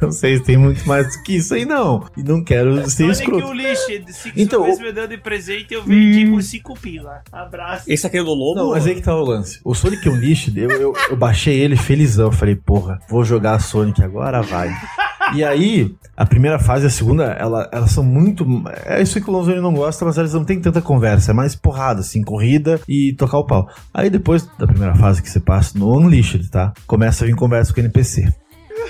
não sei se tem muito mais do que isso aí, não. E não quero ser Sonic escroto. o lixo. Six Então, o- me dando de presente eu vendi por 5 pila. Abraço. Esse aqui é do Lobo? Não, mas aí que tá o lance. O Sonic Unleashed, eu, eu, eu baixei ele felizão. Falei, porra, vou jogar Sonic agora, vai. E aí, a primeira fase e a segunda, ela, elas são muito. É isso que o Lonzoni não gosta, mas elas não tem tanta conversa. É mais porrada, assim, corrida e tocar o pau. Aí depois da primeira fase que você passa no Unleashed, tá? Começa a vir conversa com o NPC.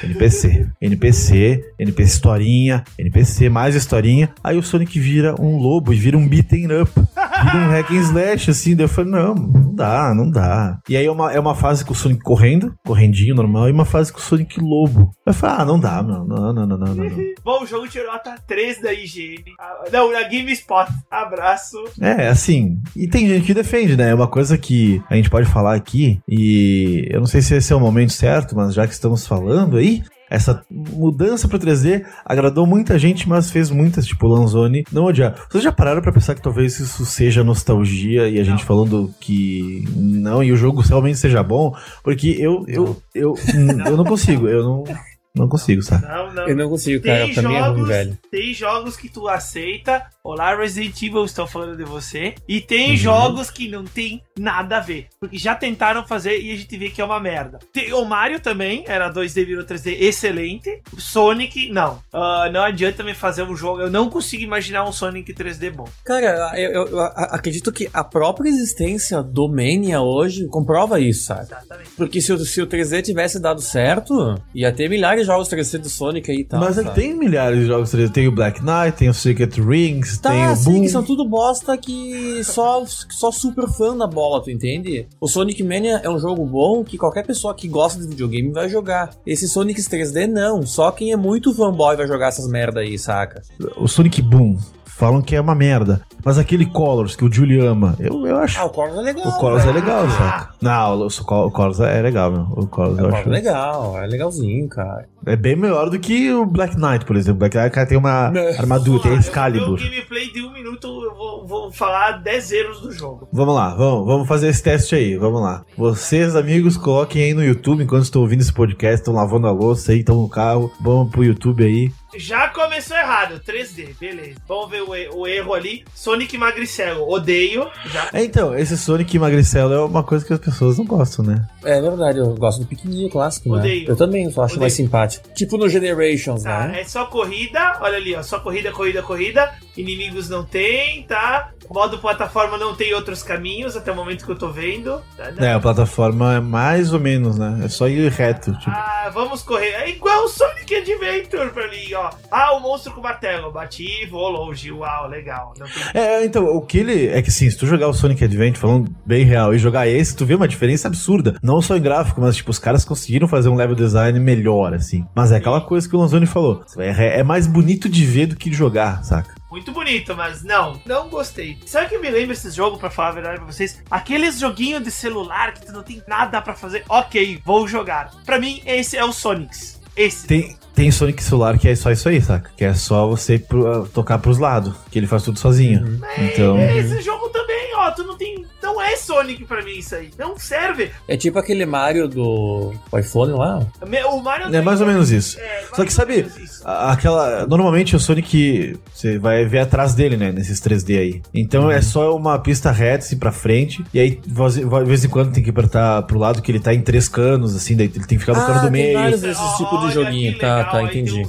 NPC. NPC, NPC historinha, NPC, mais historinha. Aí o Sonic vira um lobo e vira um beaten up. Vira um hack and slash, assim. Daí eu falei, não, não dá, não dá. E aí é uma, é uma fase com o Sonic correndo, correndinho normal, e uma fase com o Sonic lobo. Eu falei, ah, não dá, não, não, não, não, não, não. Bom, o jogo tirou nota 3 da IGN. Ah, Não, na GameSpot. Abraço. É, assim. E tem gente que defende, né? É uma coisa que a gente pode falar aqui, e eu não sei se esse é o momento certo, mas já que estamos falando aí. Essa mudança para 3D agradou muita gente, mas fez muitas, tipo Lanzoni, não odiar. Vocês já pararam para pensar que talvez isso seja nostalgia e a gente falando que não, e o jogo realmente seja bom? Porque eu, eu, eu, eu não consigo, eu não, não consigo, sabe? Não, não. Eu não consigo, cara. Tem Pra mim é ruim, velho. tem jogos que tu aceita. Olá, Resident Evil, estou falando de você. E Uhum. tem jogos que não tem nada a ver. Porque já tentaram fazer e a gente vê que é uma merda. Tem, o Mario também, era 2D, virou 3D, excelente. Sonic, não. Ah, não adianta me fazer um jogo. Eu não consigo imaginar um Sonic 3D bom. Cara, eu, eu- eu acredito que a própria existência do Mania hoje comprova isso, sabe? Exatamente. Porque se o, se o 3D tivesse dado certo, ia ter milhares de jogos 3D do Sonic aí e tal. mas sabe? tem milhares de jogos 3D. Tem o Black Knight, tem o Secret Rings, tem Tá, o sim, Boom. que são tudo bosta que só, só super fã da bola, tu entende? O Sonic Mania é um jogo bom que qualquer pessoa que gosta de videogame vai jogar. Esse Sonic 3D não, só quem é muito fanboy vai jogar essas merda aí, saca? O Sonic Boom. Falam que é uma merda. Mas aquele Colors que o Julie ama, eu, eu acho. Ah, o Colors é legal. o Colors é velho. legal, saca? Não, o, o, o Colors é legal, meu. O Colors É, eu acho. É legal, é legalzinho, cara. É bem melhor do que o Black Knight, por exemplo. O Black Knight cara, tem uma Não. armadura, tem Excalibur. Eu, eu gameplay de um minuto, eu vou, vou falar 10 erros do jogo. Vamos lá, vamos, vamos fazer esse teste aí, vamos lá. Vocês, amigos, coloquem aí no YouTube enquanto estão ouvindo esse podcast, estão lavando a louça aí, estão no carro, vamos pro YouTube aí. Já começou errado, 3D, beleza. Vamos ver o, o erro ali. Sonic Magricelo, odeio. Já. É, então, esse Sonic Magricelo é uma coisa que as pessoas não gostam, né? É verdade, eu gosto do pequenininho clássico, né? Odeio. Eu também só acho Odeio. mais simpático. Tipo no Generations, Tá, né? é só corrida, olha ali, ó, só corrida, corrida, corrida. Inimigos não tem, tá? Modo plataforma não tem outros caminhos até o momento que eu tô vendo. Tá, né? É, a plataforma é mais ou menos, né? É só ir reto, tipo. Ah, vamos correr. É igual o Sonic Adventure pra mim, ó. Ah, o monstro com martelo. Bati, vou longe. Uau, legal. É, então, o que ele. É que assim, se tu jogar o Sonic Adventure, falando bem real, e jogar esse, tu vê uma diferença absurda. Não só em gráfico, mas, tipo, os caras conseguiram fazer um level design melhor, assim. Mas é aquela coisa que o Lanzoni falou. É, é mais bonito de ver do que de jogar, saca? Muito bonito, mas não, não gostei. Sabe o que me lembra esse jogo, pra falar a verdade pra vocês? Aqueles joguinhos de celular que tu não tem nada pra fazer. Ok, vou jogar. Pra mim, esse é o Sonics. Esse. Tem, tem Sonic celular que é só isso aí, saca? Que é só você pro- tocar pros lados, que ele faz tudo sozinho. Então. É, Esse jogo também, ó, tu não tem. Não é Sonic pra mim isso aí. Não serve. É tipo aquele Mario do iPhone lá. O Mario É mais ou menos isso. É, Só que sabe, aquela. Normalmente o Sonic. Você vai ver atrás dele, né? Nesses 3D aí. Então é só uma pista reta assim pra frente. E aí, de vez em quando, tem que apertar pro lado que ele tá em três canos, assim. Daí ele tem que ficar no Ah, cano do tem meio. vários desses tipos de joguinho. Tá, tá, tem entendi.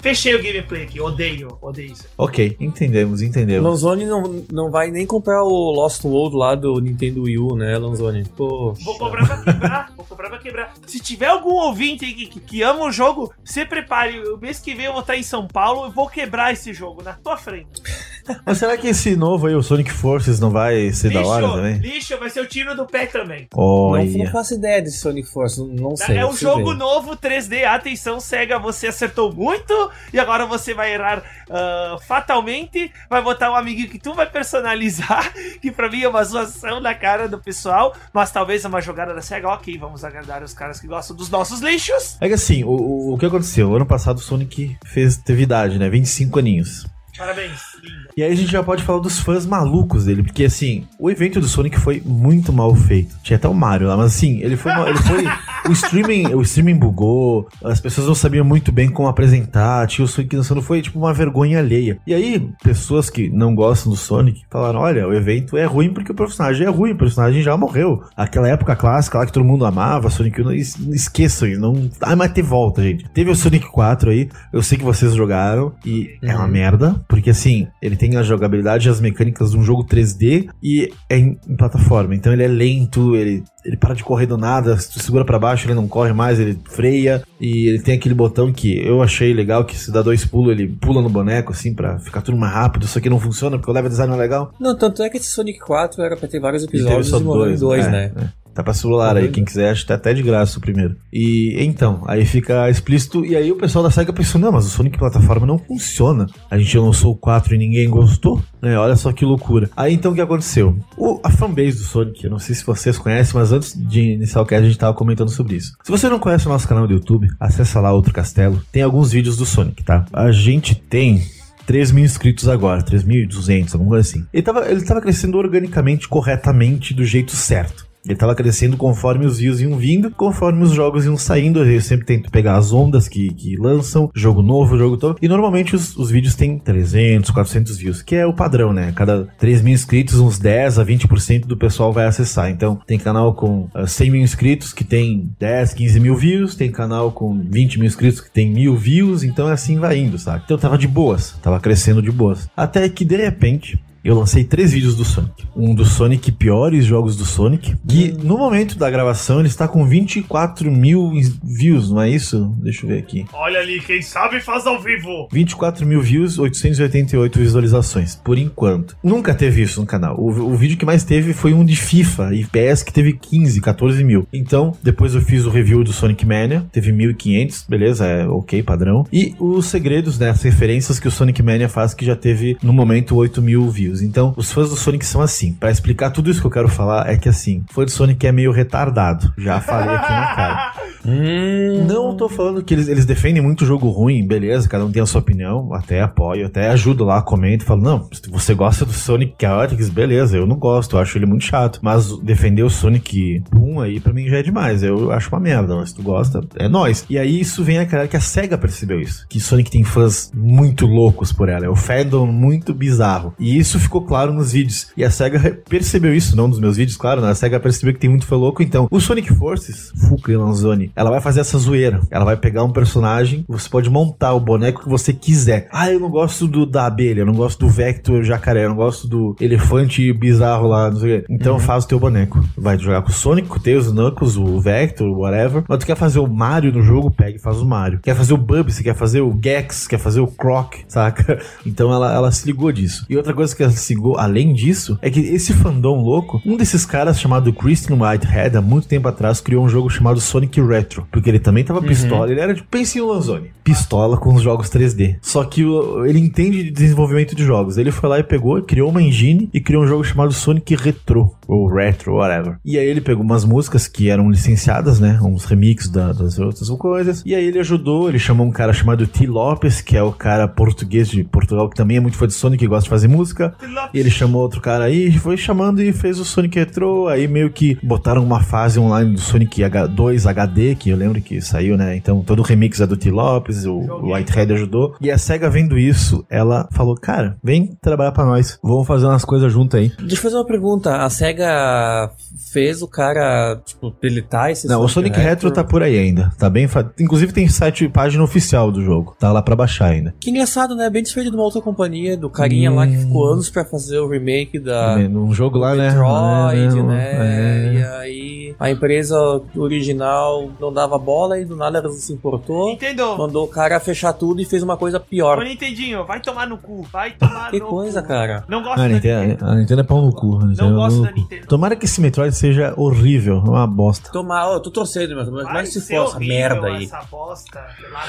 Fechei o gameplay aqui. Odeio, odeio isso. Ok, entendemos, entendemos. Lanzoni não, não vai nem comprar o Lost World lá do Nintendo Wii U, né, Lanzoni? Poxa. Vou comprar pra quebrar. vou comprar pra quebrar. Se tiver algum ouvinte aí que, que, que ama o jogo, se prepare. O mês que vem eu vou estar em São Paulo e vou quebrar esse jogo na tua frente. Mas será que esse novo aí, o Sonic Forces, não vai ser da hora também? lixo, vai ser o tiro do pé também. Não, não Olha. faço ideia desse Sonic Force, não, não sei. é um jogo ver. novo 3D. Atenção, SEGA, você acertou muito e agora você vai errar ah, fatalmente. Vai botar um amiguinho que tu vai personalizar, que pra mim é uma zoação na cara do pessoal, mas talvez é uma jogada da SEGA. Ok, vamos agradar os caras que gostam dos nossos lixos. É que assim, o, o, o que aconteceu? Ano passado o Sonic fez, teve idade, né? 25 aninhos. Parabéns, linda. E aí a gente já pode falar dos fãs malucos dele, porque assim, o evento do Sonic foi muito mal feito. Tinha até o Mario lá, mas assim, ele foi mal, ele foi o streaming, o streaming bugou, as pessoas não sabiam muito bem como apresentar, tinha o Sonic dançando, foi tipo uma vergonha alheia. E aí, pessoas que não gostam do Sonic falaram: "Olha, o evento é ruim porque o personagem é ruim, o personagem já morreu. Aquela época clássica lá que todo mundo amava, Sonic 1, es- esqueçam, não, ah, mas ter volta, gente. Teve o Sonic 4 aí, eu sei que vocês jogaram e é uma merda, porque assim, ele tem a jogabilidade e as mecânicas de um jogo 3D e é em, em plataforma. Então ele é lento, ele, ele para de correr do nada, se tu segura pra baixo, ele não corre mais, ele freia e ele tem aquele botão que eu achei legal que se dá dois pulos, ele pula no boneco assim pra ficar tudo mais rápido. Isso aqui não funciona porque o level design não é legal. Não, tanto é que esse Sonic 4 era pra ter vários E teve episódios só e em dois, é, né? é. Tá pra celular aí, quem quiser, acho que tá até de graça o primeiro. E então, aí fica explícito. E aí o pessoal da SEGA pensou: não, mas o Sonic plataforma não funciona. A gente lançou o 4 e ninguém gostou, né? Olha só que loucura. Aí então o que aconteceu? O, a fanbase do Sonic, eu não sei se vocês conhecem, mas antes de iniciar o cast a gente tava comentando sobre isso. Se você não conhece o nosso canal do YouTube, acessa lá Outro Castelo. Tem alguns vídeos do Sonic, tá? A gente tem 3 mil inscritos agora, 3.200, alguma coisa assim. Ele tava, ele tava crescendo organicamente, corretamente, do jeito certo. Ele tava crescendo conforme os views iam vindo, conforme os jogos iam saindo. Eu sempre tento pegar as ondas que, que lançam, jogo novo, jogo todo. E normalmente os, os vídeos têm 300, 400 views, que é o padrão, né? Cada 3 mil inscritos, uns 10 a 20% do pessoal vai acessar. Então, tem canal com uh, 100 mil inscritos que tem 10, 15 mil views. Tem canal com 20 mil inscritos que tem mil views. Então, é assim vai indo, sabe? Então, tava de boas. Tava crescendo de boas. Até que, de repente, eu lancei três vídeos do Sonic. Um do Sonic piores jogos do Sonic. Que no momento da gravação ele está com 24 mil views, não é isso? Deixa eu ver aqui. Olha ali, quem sabe faz ao vivo. 24 mil views, 888 visualizações, por enquanto. Nunca teve isso no canal. O, o vídeo que mais teve foi um de FIFA e PS que teve 15, 14 mil. Então, depois eu fiz o review do Sonic Mania, teve 1500, beleza, é ok, padrão. E os segredos, né, as referências que o Sonic Mania faz, que já teve no momento 8 mil views. Então, os fãs do Sonic são assim. Pra explicar tudo isso que eu quero falar, é que assim, fã do Sonic é meio retardado. Já falei aqui na cara. Hum, Não tô falando que eles, eles defendem muito jogo ruim, beleza, cada um tem a sua opinião, até apoio, até ajudo lá, comento, falo, não, se você gosta do Sonic Chaotix, beleza, eu não gosto, eu acho ele muito chato, mas defender o Sonic Boom aí pra mim já é demais, eu acho uma merda, mas se tu gosta, é nóis. E aí isso vem a cara que a SEGA percebeu isso, que Sonic tem fãs muito loucos por ela, é o fandom muito bizarro, e isso ficou claro nos vídeos, e a SEGA percebeu isso, não nos meus vídeos, claro, né? a SEGA percebeu que tem muito fã louco, então o Sonic Forces, Fuka Lanzoni, ela vai fazer essa zoeira. Ela vai pegar um personagem, você pode montar o boneco que você quiser. Ah, eu não gosto do da abelha, eu não gosto do Vector jacaré, eu não gosto do elefante bizarro lá, não sei o quê. Então faz o teu boneco. Vai jogar com o Sonic, com o Tails, o Knuckles, o Vector, whatever. Mas tu quer fazer o Mario no jogo, pega e faz o Mario. Quer fazer o Bubsy, quer fazer o Gex, quer fazer o Croc, saca? Então ela, ela se ligou disso. E outra coisa que ela além disso, é que esse fandom louco, um desses caras chamado Christian Whitehead, há muito tempo atrás, criou um jogo chamado Sonic Retro. Porque ele também tava pistola, ele era de pense em um Lanzoni. Pistola com os jogos 3D. Só que ele entende de desenvolvimento de jogos. Ele foi lá e pegou, criou uma engine e criou um jogo chamado Sonic Retro. Ou Retro, whatever. E aí ele pegou umas músicas que eram licenciadas, né? Uns remixes da- das outras coisas. E aí ele ajudou, ele chamou um cara chamado T. Lopes, que é o cara português de Portugal, que também é muito fã de Sonic e gosta de fazer música. E ele chamou outro cara aí, foi chamando e fez o Sonic Retro. Aí meio que botaram uma fase online do Sonic H2 HD, que eu lembro que saiu, né? Então todo o remix é do T. Lopes, o, o Whitehead ajudou. E a SEGA vendo isso, ela falou: Cara, vem trabalhar pra nós. Vamos fazer umas coisas juntas aí. Deixa eu fazer uma pergunta. A SEGA fez o cara, tipo, deletar esse Não, o Sonic Retro tá por aí ainda. Tá bem. fa- Inclusive tem site página oficial do jogo. Tá lá pra baixar ainda. Que engraçado, né? Bem diferente de uma outra companhia, do carinha lá que ficou anos pra fazer o remake da Num jogo lá, né? Metroid, É, né? é. E aí a empresa original não dava bola e do nada ela se importou. Nintendo, Mandou o cara fechar tudo e fez uma coisa ô pior. Nintendinho, vai tomar no cu, vai tomar Que no coisa, cu. cara. Não gosto Ah, a da Nintendo, Nintendo. a Nintendo é pau no cu. a Nintendo é gosto da cu. Nintendo. Tomara que esse Metroid seja horrível, é uma bosta. Tomar, ó, eu tô torcendo, mas, mas Vai se for essa merda aí. Essa bosta.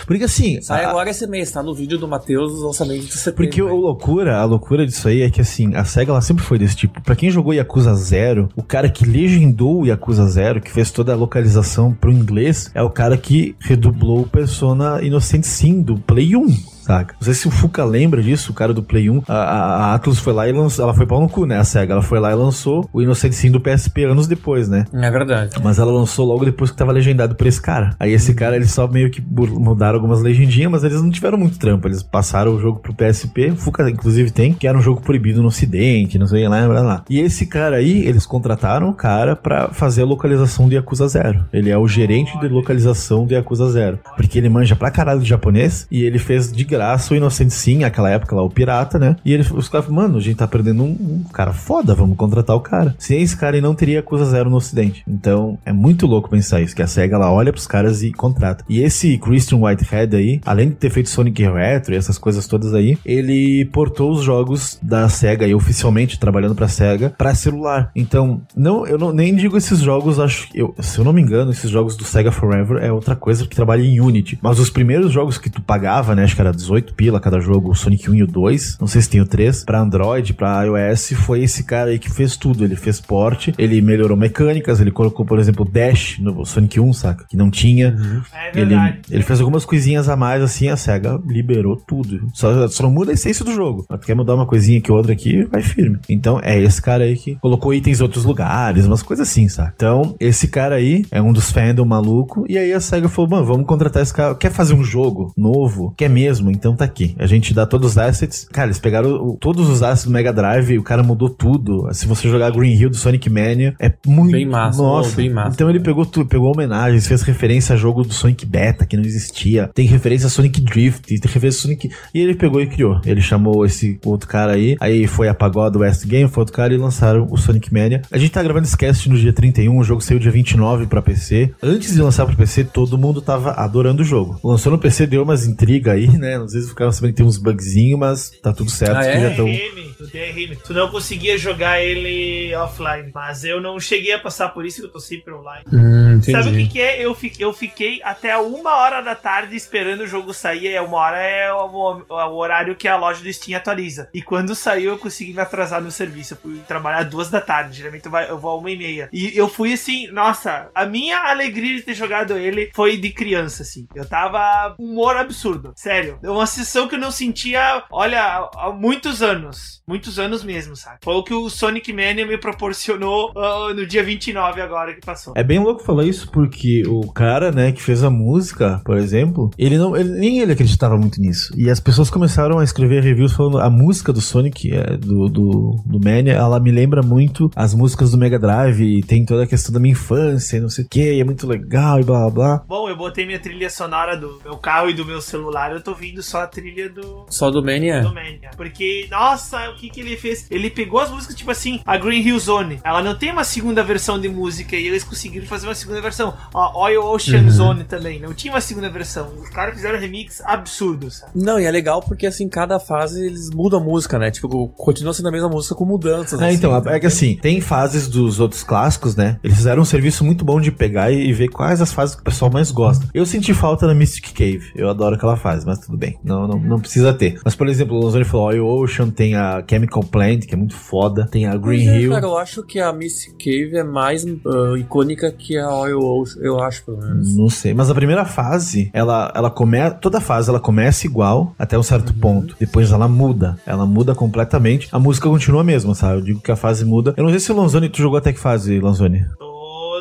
Porque assim, Sai a- agora esse mês, tá no vídeo do Matheus, os lançamentos de setembro. porque o loucura, a loucura disso aí é que assim, a SEGA ela sempre foi desse tipo. Pra quem jogou Yakuza Zero, o cara que legendou o Yakuza Que fez toda a localização pro inglês, é o cara que redublou Persona Innocent Sim do Play 1. Saca? Não sei se o Fuca lembra disso, o cara do Play 1. A, a, a Atlus foi lá e lançou. Ela foi pau no cu, né? A SEGA. Ela foi lá e lançou o Innocent Sim do PSP anos depois, né? É verdade. Mas ela lançou logo depois que tava legendado por esse cara. Aí esse cara, eles só meio que mudaram algumas legendinhas, mas eles não tiveram muito trampo. Eles passaram o jogo pro PSP, o Fuca inclusive tem, que era um jogo proibido no ocidente, não sei lá, lá, lá. E esse cara aí, eles contrataram o cara pra fazer a localização do Yakuza Zero. Ele é o gerente de localização do Yakuza Zero. Porque ele manja pra caralho de japonês e ele fez de graça o Inocente Sim, aquela época lá, o pirata, né? E ele, os caras falaram, mano, a gente tá perdendo um, um cara foda, vamos contratar o cara. Sem esse cara, ele não teria Yakuza Zero no ocidente. Então, é muito louco pensar isso, que a SEGA, ela olha pros caras e contrata. E esse Christian Whitehead aí, além de ter feito Sonic Retro e essas coisas todas aí, ele portou os jogos da SEGA aí, oficialmente trabalhando pra SEGA, pra celular. Então, não, eu não, nem digo esses jogos, acho eu, se eu não me engano, esses jogos do SEGA Forever é outra coisa que trabalha em Unity. Mas os primeiros jogos que tu pagava, né, acho que era 18 pila cada jogo, o Sonic 1 e o 2, não sei se tem o 3, pra Android, pra iOS, foi esse cara aí que fez tudo. Ele fez porte, ele melhorou mecânicas, ele colocou, por exemplo, Dash no Sonic 1, saca? Que não tinha. É Ele, verdade. ele fez algumas coisinhas a mais, assim, a SEGA liberou tudo. Só, só não muda a essência do jogo. Mas quer mudar uma coisinha aqui ou outra aqui, vai firme. Então, é esse cara aí que colocou itens em outros lugares, umas coisas assim, sabe? Então, esse cara aí é um dos fandom maluco. E aí a SEGA falou, mano, vamos contratar esse cara. Quer fazer um jogo novo? Quer mesmo? Então tá aqui. A gente dá todos os assets. Cara, eles pegaram o- todos os assets do Mega Drive e o cara mudou tudo. Se você jogar Green Hill do Sonic Mania, é muito... Bem massa, Nossa, oh, bem massa. Então ele pegou tudo, pegou homenagens, fez referência a jogo do Sonic Beta, que não existia. Tem referência a Sonic Drift, tem referência a Sonic... E ele pegou e criou. Ele chamou esse outro cara aí, aí foi a do West Game, foi outro cara e lançaram o Sonic Mania. A gente tá gravando esse cast no dia 31, o jogo saiu dia 29 pra PC. Antes de lançar pro PC, todo mundo tava adorando o jogo. Lançou no PC, deu umas intriga aí, né? Às vezes ficaram sabendo que tem uns bugzinhos, mas tá tudo certo. Ah, é? já tão... DRM, do DRM. Tu não conseguia jogar ele offline. Mas eu não cheguei a passar por isso que eu tô sempre online. Hum, Sabe o que, que é? Eu, fi- eu fiquei até uma hora da tarde esperando o jogo sair. É uma hora é o, o- o horário que a loja do Steam atualiza. E quando saiu, eu consegui me atrasar no serviço. Eu fui trabalhar duas da tarde. Geralmente eu, vai- eu vou a uma e meia. E eu fui assim, nossa, a minha alegria de ter jogado ele foi de criança, assim. Eu tava um humor absurdo. Sério. É uma sessão que eu não sentia, olha, há muitos anos. Muitos anos mesmo, sabe? Foi o que o Sonic Mania me proporcionou ah, no dia 29 agora que passou. É bem louco falar isso porque o cara, né, que fez a música, por exemplo, ele não, ele- nem ele acreditava muito nisso. E as pessoas começaram a escrever reviews falando a música do Sonic, é, do, do, do Mania, ela me lembra muito as músicas do Mega Drive, e tem toda a questão da minha infância, e não sei o que, e é muito legal e blá blá blá. Bom, eu botei minha trilha sonora do meu carro e do meu celular, eu tô ouvindo só a trilha do. Só do Mania? Do Mania. Porque, nossa, o que que ele fez? Ele pegou as músicas, tipo assim, a Green Hill Zone. Ela não tem uma segunda versão de música e eles conseguiram fazer uma segunda versão. A Oil Ocean Uhum. Zone também. Não tinha uma segunda versão. Os caras fizeram remix absurdo, sabe? Não, e é legal porque assim, cada fase eles mudam a música, né? Tipo, continua sendo a mesma música com mudanças. É, assim, então, né? é que assim, tem fases dos outros clássicos, né? Eles fizeram um serviço muito bom de pegar e, e ver quais as fases que o pessoal mais gosta. Eu senti falta na Mystic Cave. Eu adoro aquela fase, mas tudo bem. Não, não, não precisa ter. Mas, por exemplo, o Lonzoni falou Oil Ocean, tem a Chemical Plant, que é muito foda. Tem a Green é, Hill. Cara, eu acho que a Missy Cave é mais ah, icônica que a Oil Ocean, eu acho, pelo menos. Não sei, mas a primeira fase, ela, ela começa. Toda fase ela começa igual até um certo ponto. Depois ela muda. Ela muda completamente. A música continua a mesma, sabe? Eu digo que a fase muda. Eu não sei se o Lanzoni, tu jogou até que fase, Lanzoni?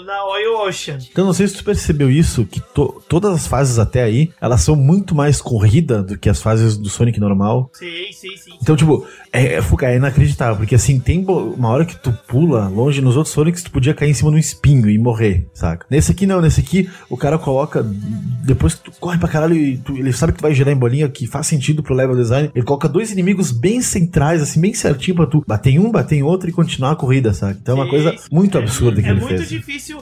Na Oil Ocean. Então, não sei se tu percebeu isso, que to- todas as fases até aí, elas são muito mais corrida do que as fases do Sonic normal. Sim, sim, sim. Então, tipo, é, é, é inacreditável, porque assim, tem uma hora que tu pula longe, nos outros Sonics tu podia cair em cima de um espinho e morrer, saca? Nesse aqui não, nesse aqui o cara coloca, depois que tu corre pra caralho e tu- ele sabe que tu vai girar em bolinha, que faz sentido pro level design, ele coloca dois inimigos bem centrais, assim, bem certinho pra tu bater em um, bater em outro e continuar a corrida, saca? Então é uma Sim, coisa muito absurda que É ele muito fez.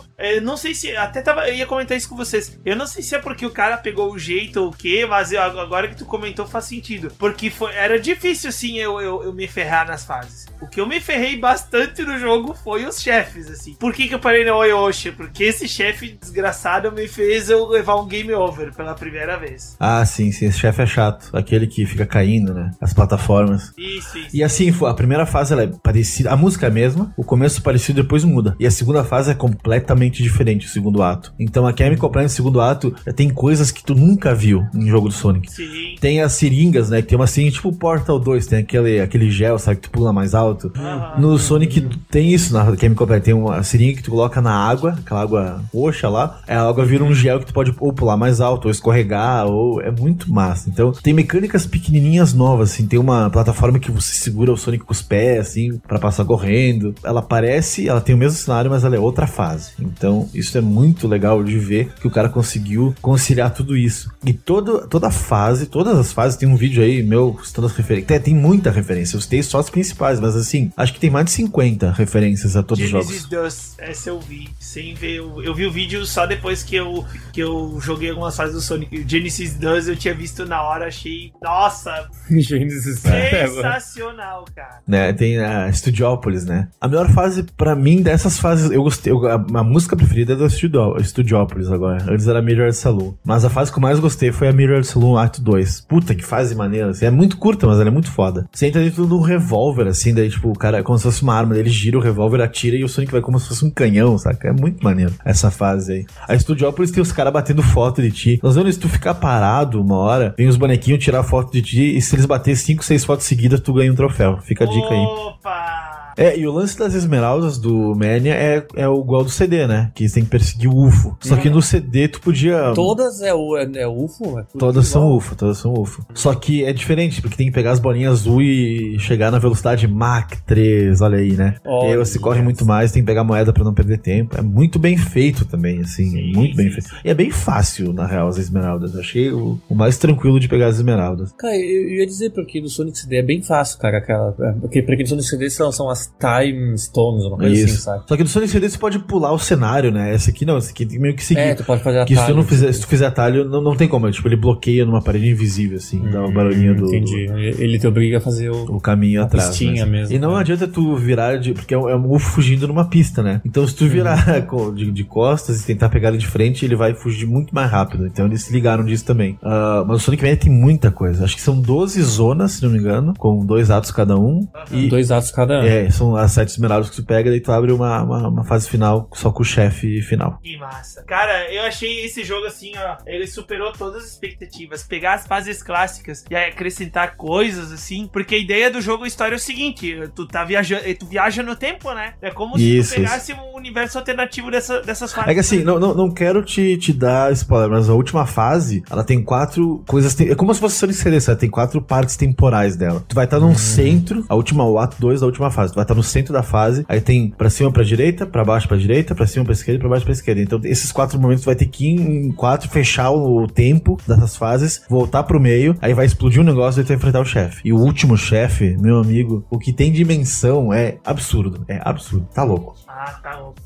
Difícil. é, não sei se. Até tava, eu ia comentar isso com vocês. Eu não sei se é porque o cara pegou o jeito ou o quê, mas eu- agora que tu comentou faz sentido. Porque foi, era difícil, assim, eu, eu, eu me ferrar nas fases. O que eu me ferrei bastante no jogo foi os chefes, assim. Por que, que eu parei no Oyoshi? Porque esse chefe desgraçado me fez eu levar um game over pela primeira vez. Ah, sim, sim, esse chefe é chato. Aquele que fica caindo, né? As plataformas. Isso, isso. E assim, a primeira fase ela é parecida, a música é a mesma, o começo é parecido, depois muda. E a segunda fase é completamente diferente. o segundo ato. Então a Chemical Plant no segundo ato tem coisas que tu nunca viu em jogo do Sonic. Sim. Tem as seringas, né? Que tem uma seringa tipo Portal 2, tem aquele, aquele gel, sabe, que tu pula mais alto. No Sonic tem isso na Chemical Plant, tem uma seringa que tu coloca na água, aquela água roxa lá, a água vira um gel que tu pode ou pular mais alto, ou escorregar, ou é muito massa. Então tem mecânicas pequenininhas novas, assim, tem uma plataforma que você segura o Sonic com os pés, assim, pra passar correndo. Ela parece, ela tem o mesmo cenário, mas ela é outra fase. Então isso é muito legal de ver que o cara conseguiu conciliar tudo isso. E todo, toda fase, todas as fases, tem um vídeo aí meu, citando as referências. Tem, tem muita referência, eu citei só as principais, mas assim, acho que tem mais de 50 referências a todos os Genesis jogos. Dust, essa eu vi, sem ver. Eu, eu vi o vídeo só depois que eu, que eu joguei algumas fases do Sonic. Genesis Dust eu tinha visto na hora, achei. Nossa, Genesis sensacional, cara. né? Tem a Studiópolis, né? A melhor fase pra mim dessas fases, eu gostei, eu- a, a música preferida é da Studio, Studiópolis agora. Antes era Mirror Saloon. Mas a fase que eu mais gostei foi a Mirror Saloon Act 2. Puta que fase maneira, assim. É muito curta, mas ela é muito foda. Você entra dentro de um revólver, assim, daí tipo, o cara é como se fosse uma arma, ele gira o revólver, atira e o Sonic vai como se fosse um canhão, saca? É muito maneiro essa fase aí. A Studiópolis tem os caras batendo foto de ti. Nós vemos se tu ficar parado uma hora, vem os bonequinhos tirar foto de ti e se eles baterem 5, 6 fotos seguidas, tu ganha um troféu. Fica a dica aí. Opa! É, e o lance das esmeraldas do Mania é, é igual do CD, né? Que tem que perseguir o UFO. Só que no CD tu podia. Todas é o é, é UFO? É tudo Todas são? UFO, todas são UFO. Só que é diferente, porque tem que pegar as bolinhas azul e chegar na velocidade Mach 3, olha aí, né? e aí você Olha. corre muito mais, tem que pegar moeda pra não perder tempo. É muito bem feito também, assim, Sim, é muito bem sim, feito. sim. E é bem fácil, na real, as esmeraldas. Eu achei o, o mais tranquilo de pegar as esmeraldas. Cara, eu, eu ia dizer porque no Sonic CD é bem fácil, cara. Aquela, é, porque porque no Sonic CD são, são as Time Stones, uma coisa assim, Isso. sabe? Só que no Sonic CD você pode pular o cenário, né? Esse aqui não, esse aqui tem meio que seguir. É, tu pode fazer Que se tu atalho, não fizer, assim. se tu fizer atalho, não, não tem como. Tipo, ele bloqueia numa parede invisível, assim, dá o barulhinho do, Entendi. Ele te obriga a fazer o. o caminho atrás. pistinha né? mesmo, E não né? adianta tu virar de. Porque é um, é um UFO fugindo numa pista, né? Então se tu virar co- de, de costas e tentar pegar ele de frente, ele vai fugir muito mais rápido. Então eles se ligaram disso também. Ah, mas o Sonic Mania tem muita coisa. Acho que são 12 zonas, se não me engano, com dois atos cada um. E, Dois atos cada um. é, são as sete esmeraldas que tu pega, daí tu abre uma, uma, uma fase final só com o chefe final. Que massa. Cara, eu achei esse jogo assim, ó. Ele superou todas as expectativas. Pegar as fases clássicas e acrescentar coisas, assim. Porque a ideia do jogo, a história é o seguinte: tu tá viajando. Tu viaja no tempo, né? É como Isso, se tu pegasse um universo alternativo dessa, dessas fases. É que assim, não, não, não quero te, te dar spoiler, mas a última fase, ela tem quatro coisas. tem- é como se fosse Sonic CD, sabe? Tem quatro partes temporais dela. Tu vai estar num centro, a última, o ato 2 da última fase. Tu vai estar no centro da fase, aí tem pra cima pra direita, pra baixo pra direita, pra cima pra esquerda pra baixo pra esquerda. Então, esses quatro momentos vai ter que ir em quatro, fechar o tempo dessas fases, voltar pro meio, aí vai explodir um negócio e tu vai enfrentar o chefe. E o último chefe, meu amigo, o que tem dimensão é absurdo. É absurdo. Tá louco. Ah, tá louco.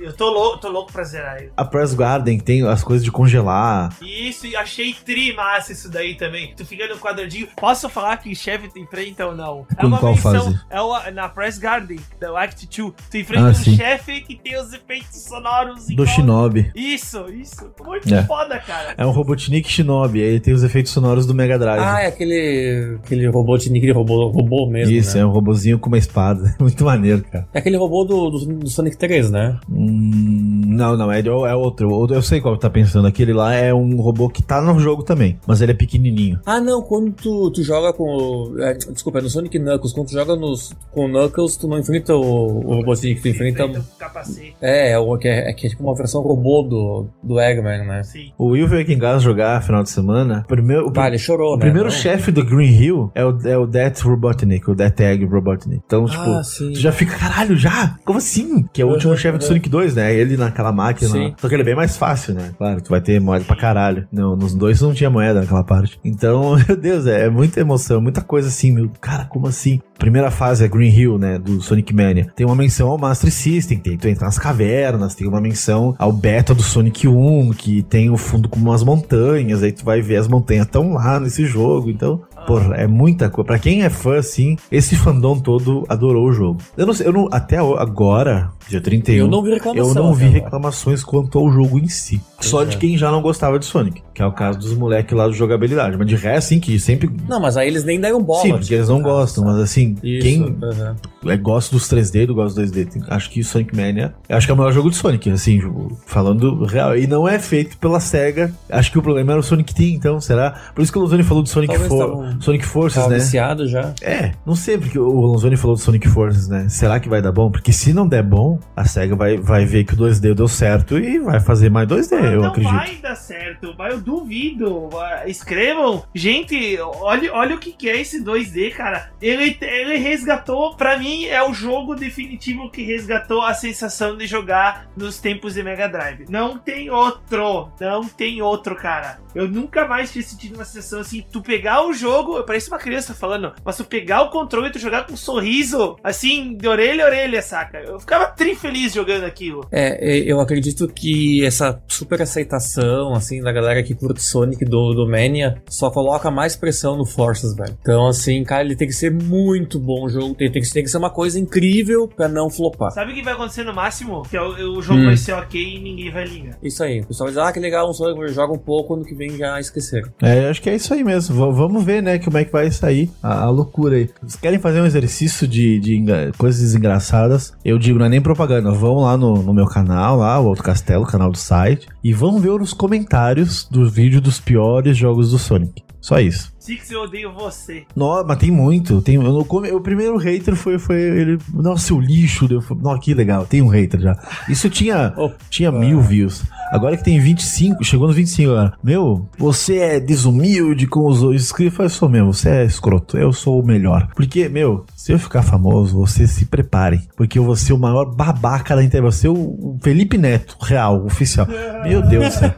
Eu tô louco, tô louco pra zerar ele. A Press Garden tem as coisas de congelar. Isso, e achei tri massa isso daí também. Tu fica no quadradinho. Posso falar que chefe tu enfrenta ou não? É uma qual menção. fase? É uma, na Press Garden, do Act 2. Tu enfrenta Ah, um sim. chefe que tem os efeitos sonoros Do igual- Shinobi. Isso, isso. Muito É. foda, cara. É um Robotnik Shinobi, aí tem os efeitos sonoros do Mega Drive. Ah, é aquele, aquele robô de robô, robô mesmo. Isso, né? é um robozinho com uma espada. Muito maneiro, cara. É aquele robô do, do, do Sonic 3, né? Hum, não, não, é, é outro. Outro- Eu sei qual tá pensando. Aquele lá é um robô que tá no jogo também, mas ele é pequenininho. Ah, não, quando tu, tu joga com. o- é, desculpa, é no Sonic Knuckles. Quando tu joga nos, com o Knuckles, tu não enfrenta o, o robôzinho, tu enfrenta. Enfrenta o capacete. É, é, o- que é, é que é tipo uma versão robô do, do Eggman, né? Sim. O Will veio aqui em casa jogar final de semana. Primeiro, o, Ah, ele chorou, o né? primeiro Não? chefe do Green Hill é o, é o Death Robotnik, o Death Egg Robotnik. Então, tipo, Ah. Tu já fica, caralho, já? Como assim? Que é o último chefe do. Sonic 2, né? Ele naquela máquina. Sim. lá. Só que ele é bem mais fácil, né? Claro, tu vai ter moeda pra caralho. Não, nos dois não tinha moeda naquela parte. Então, meu Deus, é, é muita emoção, muita coisa assim, meu. Cara, como assim? Primeira fase é Green Hill, né? Do Sonic Mania. Tem uma menção ao Master System, tem, tu entra nas cavernas, tem uma menção ao beta do Sonic 1, que tem o fundo como umas montanhas, aí tu vai ver as montanhas tão lá nesse jogo. Então, Porra, é muita coisa. Pra quem é fã, assim, esse fandom todo adorou o jogo. Eu não sei, eu não, até agora, dia 31, eu não vi, eu não vi reclamações quanto ao jogo em si. Pois Só é. de quem já não gostava de Sonic, que é o caso dos moleques lá do jogabilidade. Mas de resto, assim, que sempre. Não, mas aí eles nem dão bola. Sim, porque eles não tipo, gostam, mas assim, Isso, quem uhum. gosta dos 3D, do gosta dos 2D, tem, acho que Sonic Mania, acho que é o melhor jogo de Sonic, assim, tipo, falando real. E não é feito pela SEGA. Acho que o problema era o Sonic Team, então, será? Por isso que o Luzoni falou do Sonic Talvez Sonic Forces, né? viciado já. É, não sei porque o Lanzoni falou do Sonic Forces, né? Será que vai dar bom? Porque se não der bom, a SEGA vai, vai ver que o 2D deu certo e vai fazer mais 2D, ah, eu não acredito. Não vai dar certo, vai, eu duvido. Escrevam. Gente, olha, olha o que, que é esse 2D, cara. Ele, ele resgatou, pra mim, é o jogo definitivo que resgatou a sensação de jogar nos tempos de Mega Drive. Não tem outro, não tem outro, cara. Eu nunca mais tinha sentido uma sensação assim, tu pegar o jogo parece uma criança falando, mas tu pegar o controle e tu jogar com um sorriso, assim, de orelha a orelha, saca? Eu ficava tri feliz jogando aquilo. É, eu acredito que essa super aceitação, assim, da galera que curte Sonic do, do Mania só coloca mais pressão no Forces, velho. Então, assim, cara, ele tem que ser muito bom o jogo. Tem, tem, que, tem que ser uma coisa incrível pra não flopar. Sabe o que vai acontecer no máximo? Que é o, o jogo Hum. vai ser ok e ninguém vai ligar. Isso aí. O pessoal diz, ah, que legal, um Sonic, joga um pouco, ano que vem já esqueceram. É, acho que é isso aí mesmo. V- vamos ver, né, como é que vai sair a, a loucura aí. Vocês querem fazer um exercício de, de coisas engraçadas? Eu digo, não é nem propaganda. Vão lá no, no meu canal, lá, o Alto Castelo, canal do site, e vão ver os comentários do vídeo dos piores jogos do Sonic. Só isso. Six, eu odeio você. Nossa, mas tem muito. Tem, eu come- o primeiro hater foi, foi ele. Nossa, seu lixo. Eu falei, Nossa, que legal. Tem um hater já. Isso tinha, tinha mil views. Agora que tem 25, chegou nos 25 agora. Meu, você é desumilde com os inscritos. Eu sou mesmo, você é escroto. Eu sou o melhor. Porque, meu, se eu ficar famoso, você se prepare. Porque eu vou ser o maior babaca da internet. Ser o o Felipe Neto, real, oficial. Meu Deus do céu.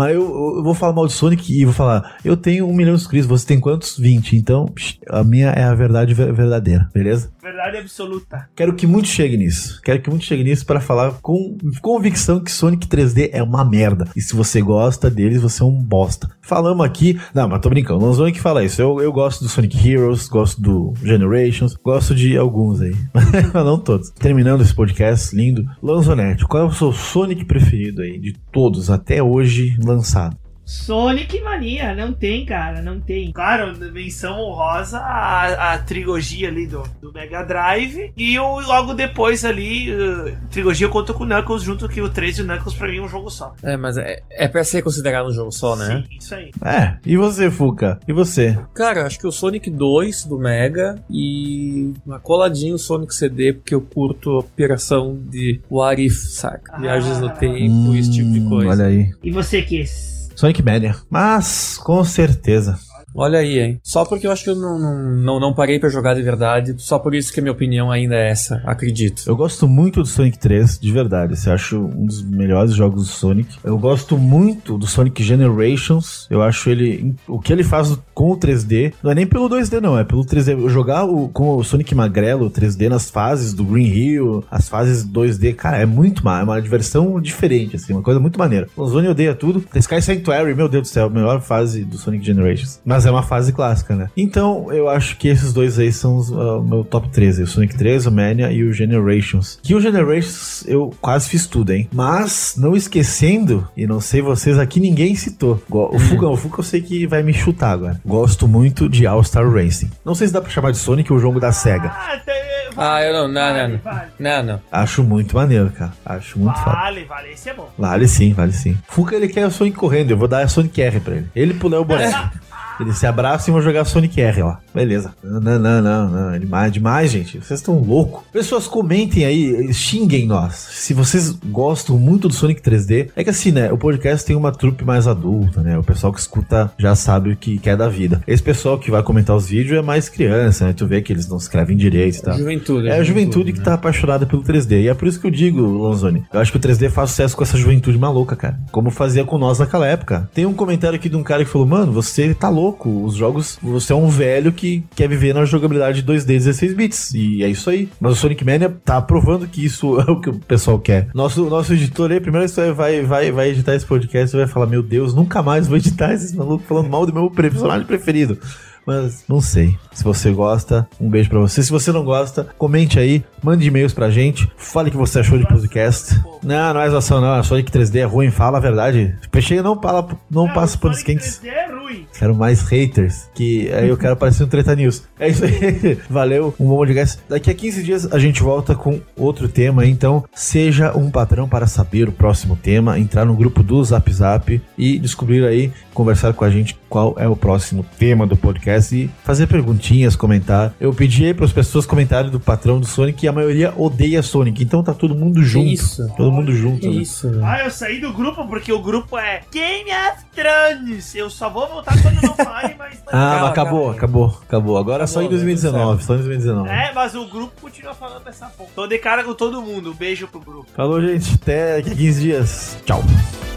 Mas eu, eu vou falar mal de Sonic e vou falar: eu tenho um milhão de inscritos, você tem quantos? 20. Então, a minha é a verdade ver- verdadeira, beleza? Verdade absoluta. Quero que muito chegue nisso. Quero que muito chegue nisso para falar com convicção que Sonic 3D é uma merda. E se você gosta deles, você é um bosta. Falamos aqui. Não, mas tô brincando. Não sou que fala isso. Eu, eu gosto do Sonic Heroes, gosto do Generations, gosto de alguns aí. mas não todos. Terminando esse podcast lindo. Lanzonete, qual é o seu Sonic preferido aí de todos até hoje lançado? Sonic Mania, não tem, cara, não tem. Claro, menção honrosa a, a trilogia ali do, do Mega Drive e o, logo depois ali, uh, trilogia eu conto com o Knuckles junto que o 3 e o Knuckles pra mim é um jogo só. É, mas é, é pra ser considerado um jogo só, né? Sim, isso aí. É, e você, Fuca? E você? Cara, acho que o Sonic 2 do Mega e uma coladinho o Sonic CD, porque eu curto a operação de What If, saca? Viagens no Ah. tempo, esse tipo de Hum, coisa. Olha aí. E você, Kiss? Sonic Mania. Mas, com certeza. Olha aí, hein? Só porque eu acho que eu não, não, não, não parei pra jogar de verdade, só por isso que a minha opinião ainda é essa, acredito. Eu gosto muito do Sonic 3, de verdade. Você acha um dos melhores jogos do Sonic. Eu gosto muito do Sonic Generations. Eu acho ele. O que ele faz com o 3D. Não é nem pelo 2D, não. É pelo 3D. Eu Jogar o, com o Sonic Magrelo, o 3D nas fases do Green Hill, as fases 2D, cara, é muito má. É uma diversão diferente, assim. Uma coisa muito maneira. O Zone odeia tudo. The Sky Sanctuary, meu Deus do céu, melhor fase do Sonic Generations. Mas é uma fase clássica, né? Então, eu acho que esses dois aí são os, o meu top 13. O Sonic 3, o Mania e o Generations. Que o Generations eu quase fiz tudo, hein? Mas, não esquecendo, e não sei vocês aqui, ninguém citou. O Fuga, o Fuga eu sei que vai me chutar agora. Gosto muito de All-Star Racing. Não sei se dá pra chamar de Sonic o jogo da SEGA. Ah, tem- Ah, eu não, não, vale, não, não. Vale, Não, não. Acho muito maneiro, cara. Acho muito foda. vale, vale, esse é bom. Vale sim, vale sim. Fuca ele quer o Sonic correndo, eu vou dar a Sonic R pra ele. Ele pular o boneco. Ele se abraça e vão jogar Sonic R lá. Beleza. Não, não, não, não. não. É demais, demais, gente. Vocês estão loucos. Pessoas, comentem aí, xinguem nós. Se vocês gostam muito do Sonic 3D, é que assim, né? O podcast tem uma trupe mais adulta, né? O pessoal que escuta já sabe o que quer da vida. Esse pessoal que vai comentar os vídeos é mais criança, né? Tu vê que eles não escrevem direito e tal. Juventude. É a juventude que né? tá apaixonada pelo 3D. E é por isso que eu digo, Lanzoni. Eu acho que o 3D faz sucesso com essa juventude maluca, cara. Como fazia com nós naquela época. Tem um comentário aqui de um cara que falou: Mano, você tá louco. Os jogos. Você é um velho que quer viver na jogabilidade 2D 16 bits. E é isso aí. Mas o Sonic Mania tá provando que isso é o que o pessoal quer. Nosso, nosso editor aí, primeiro você vai, vai, vai editar esse podcast e vai falar: Meu Deus, nunca mais vou editar esses malucos falando mal do meu personagem preferido. Mas não sei. Se você gosta, um beijo pra você. Se você não gosta, comente aí, mande e-mails pra gente, fale o que você achou de podcast. Não, não é zoação, não. A Sonic 3D é ruim, fala a verdade. Peixeira não, fala, não passa Sonic quentes. 3D é ruim. Quero mais haters, que aí eu quero parecer um Treta News. É isso aí. Valeu, um bom podcast. Daqui a 15 dias a gente volta com outro tema, então seja um patrão para saber o próximo tema, entrar no grupo do Zap Zap e descobrir aí, conversar com a gente qual é o próximo tema do podcast e fazer perguntinhas, comentar. Eu pedi aí para as pessoas comentarem do patrão do Sonic e a maioria odeia Sonic, então tá todo mundo junto. isso? Todo mundo junto. Né? isso. Ah, eu saí do grupo porque o grupo é Game of Thrones. Eu só vou voltar quando não falarem mais. Ah, mas acabou, acabou, acabou. Agora é só em Acabou, né? 2019, só em 2019. É, mas o grupo continua falando dessa porra. Tô de cara com todo mundo. Beijo pro grupo. Falou, gente. Até daqui a 15 dias. Tchau.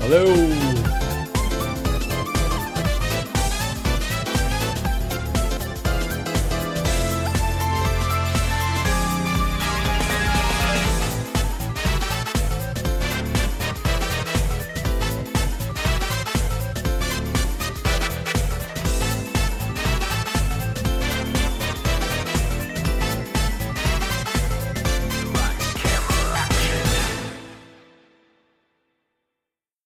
Valeu!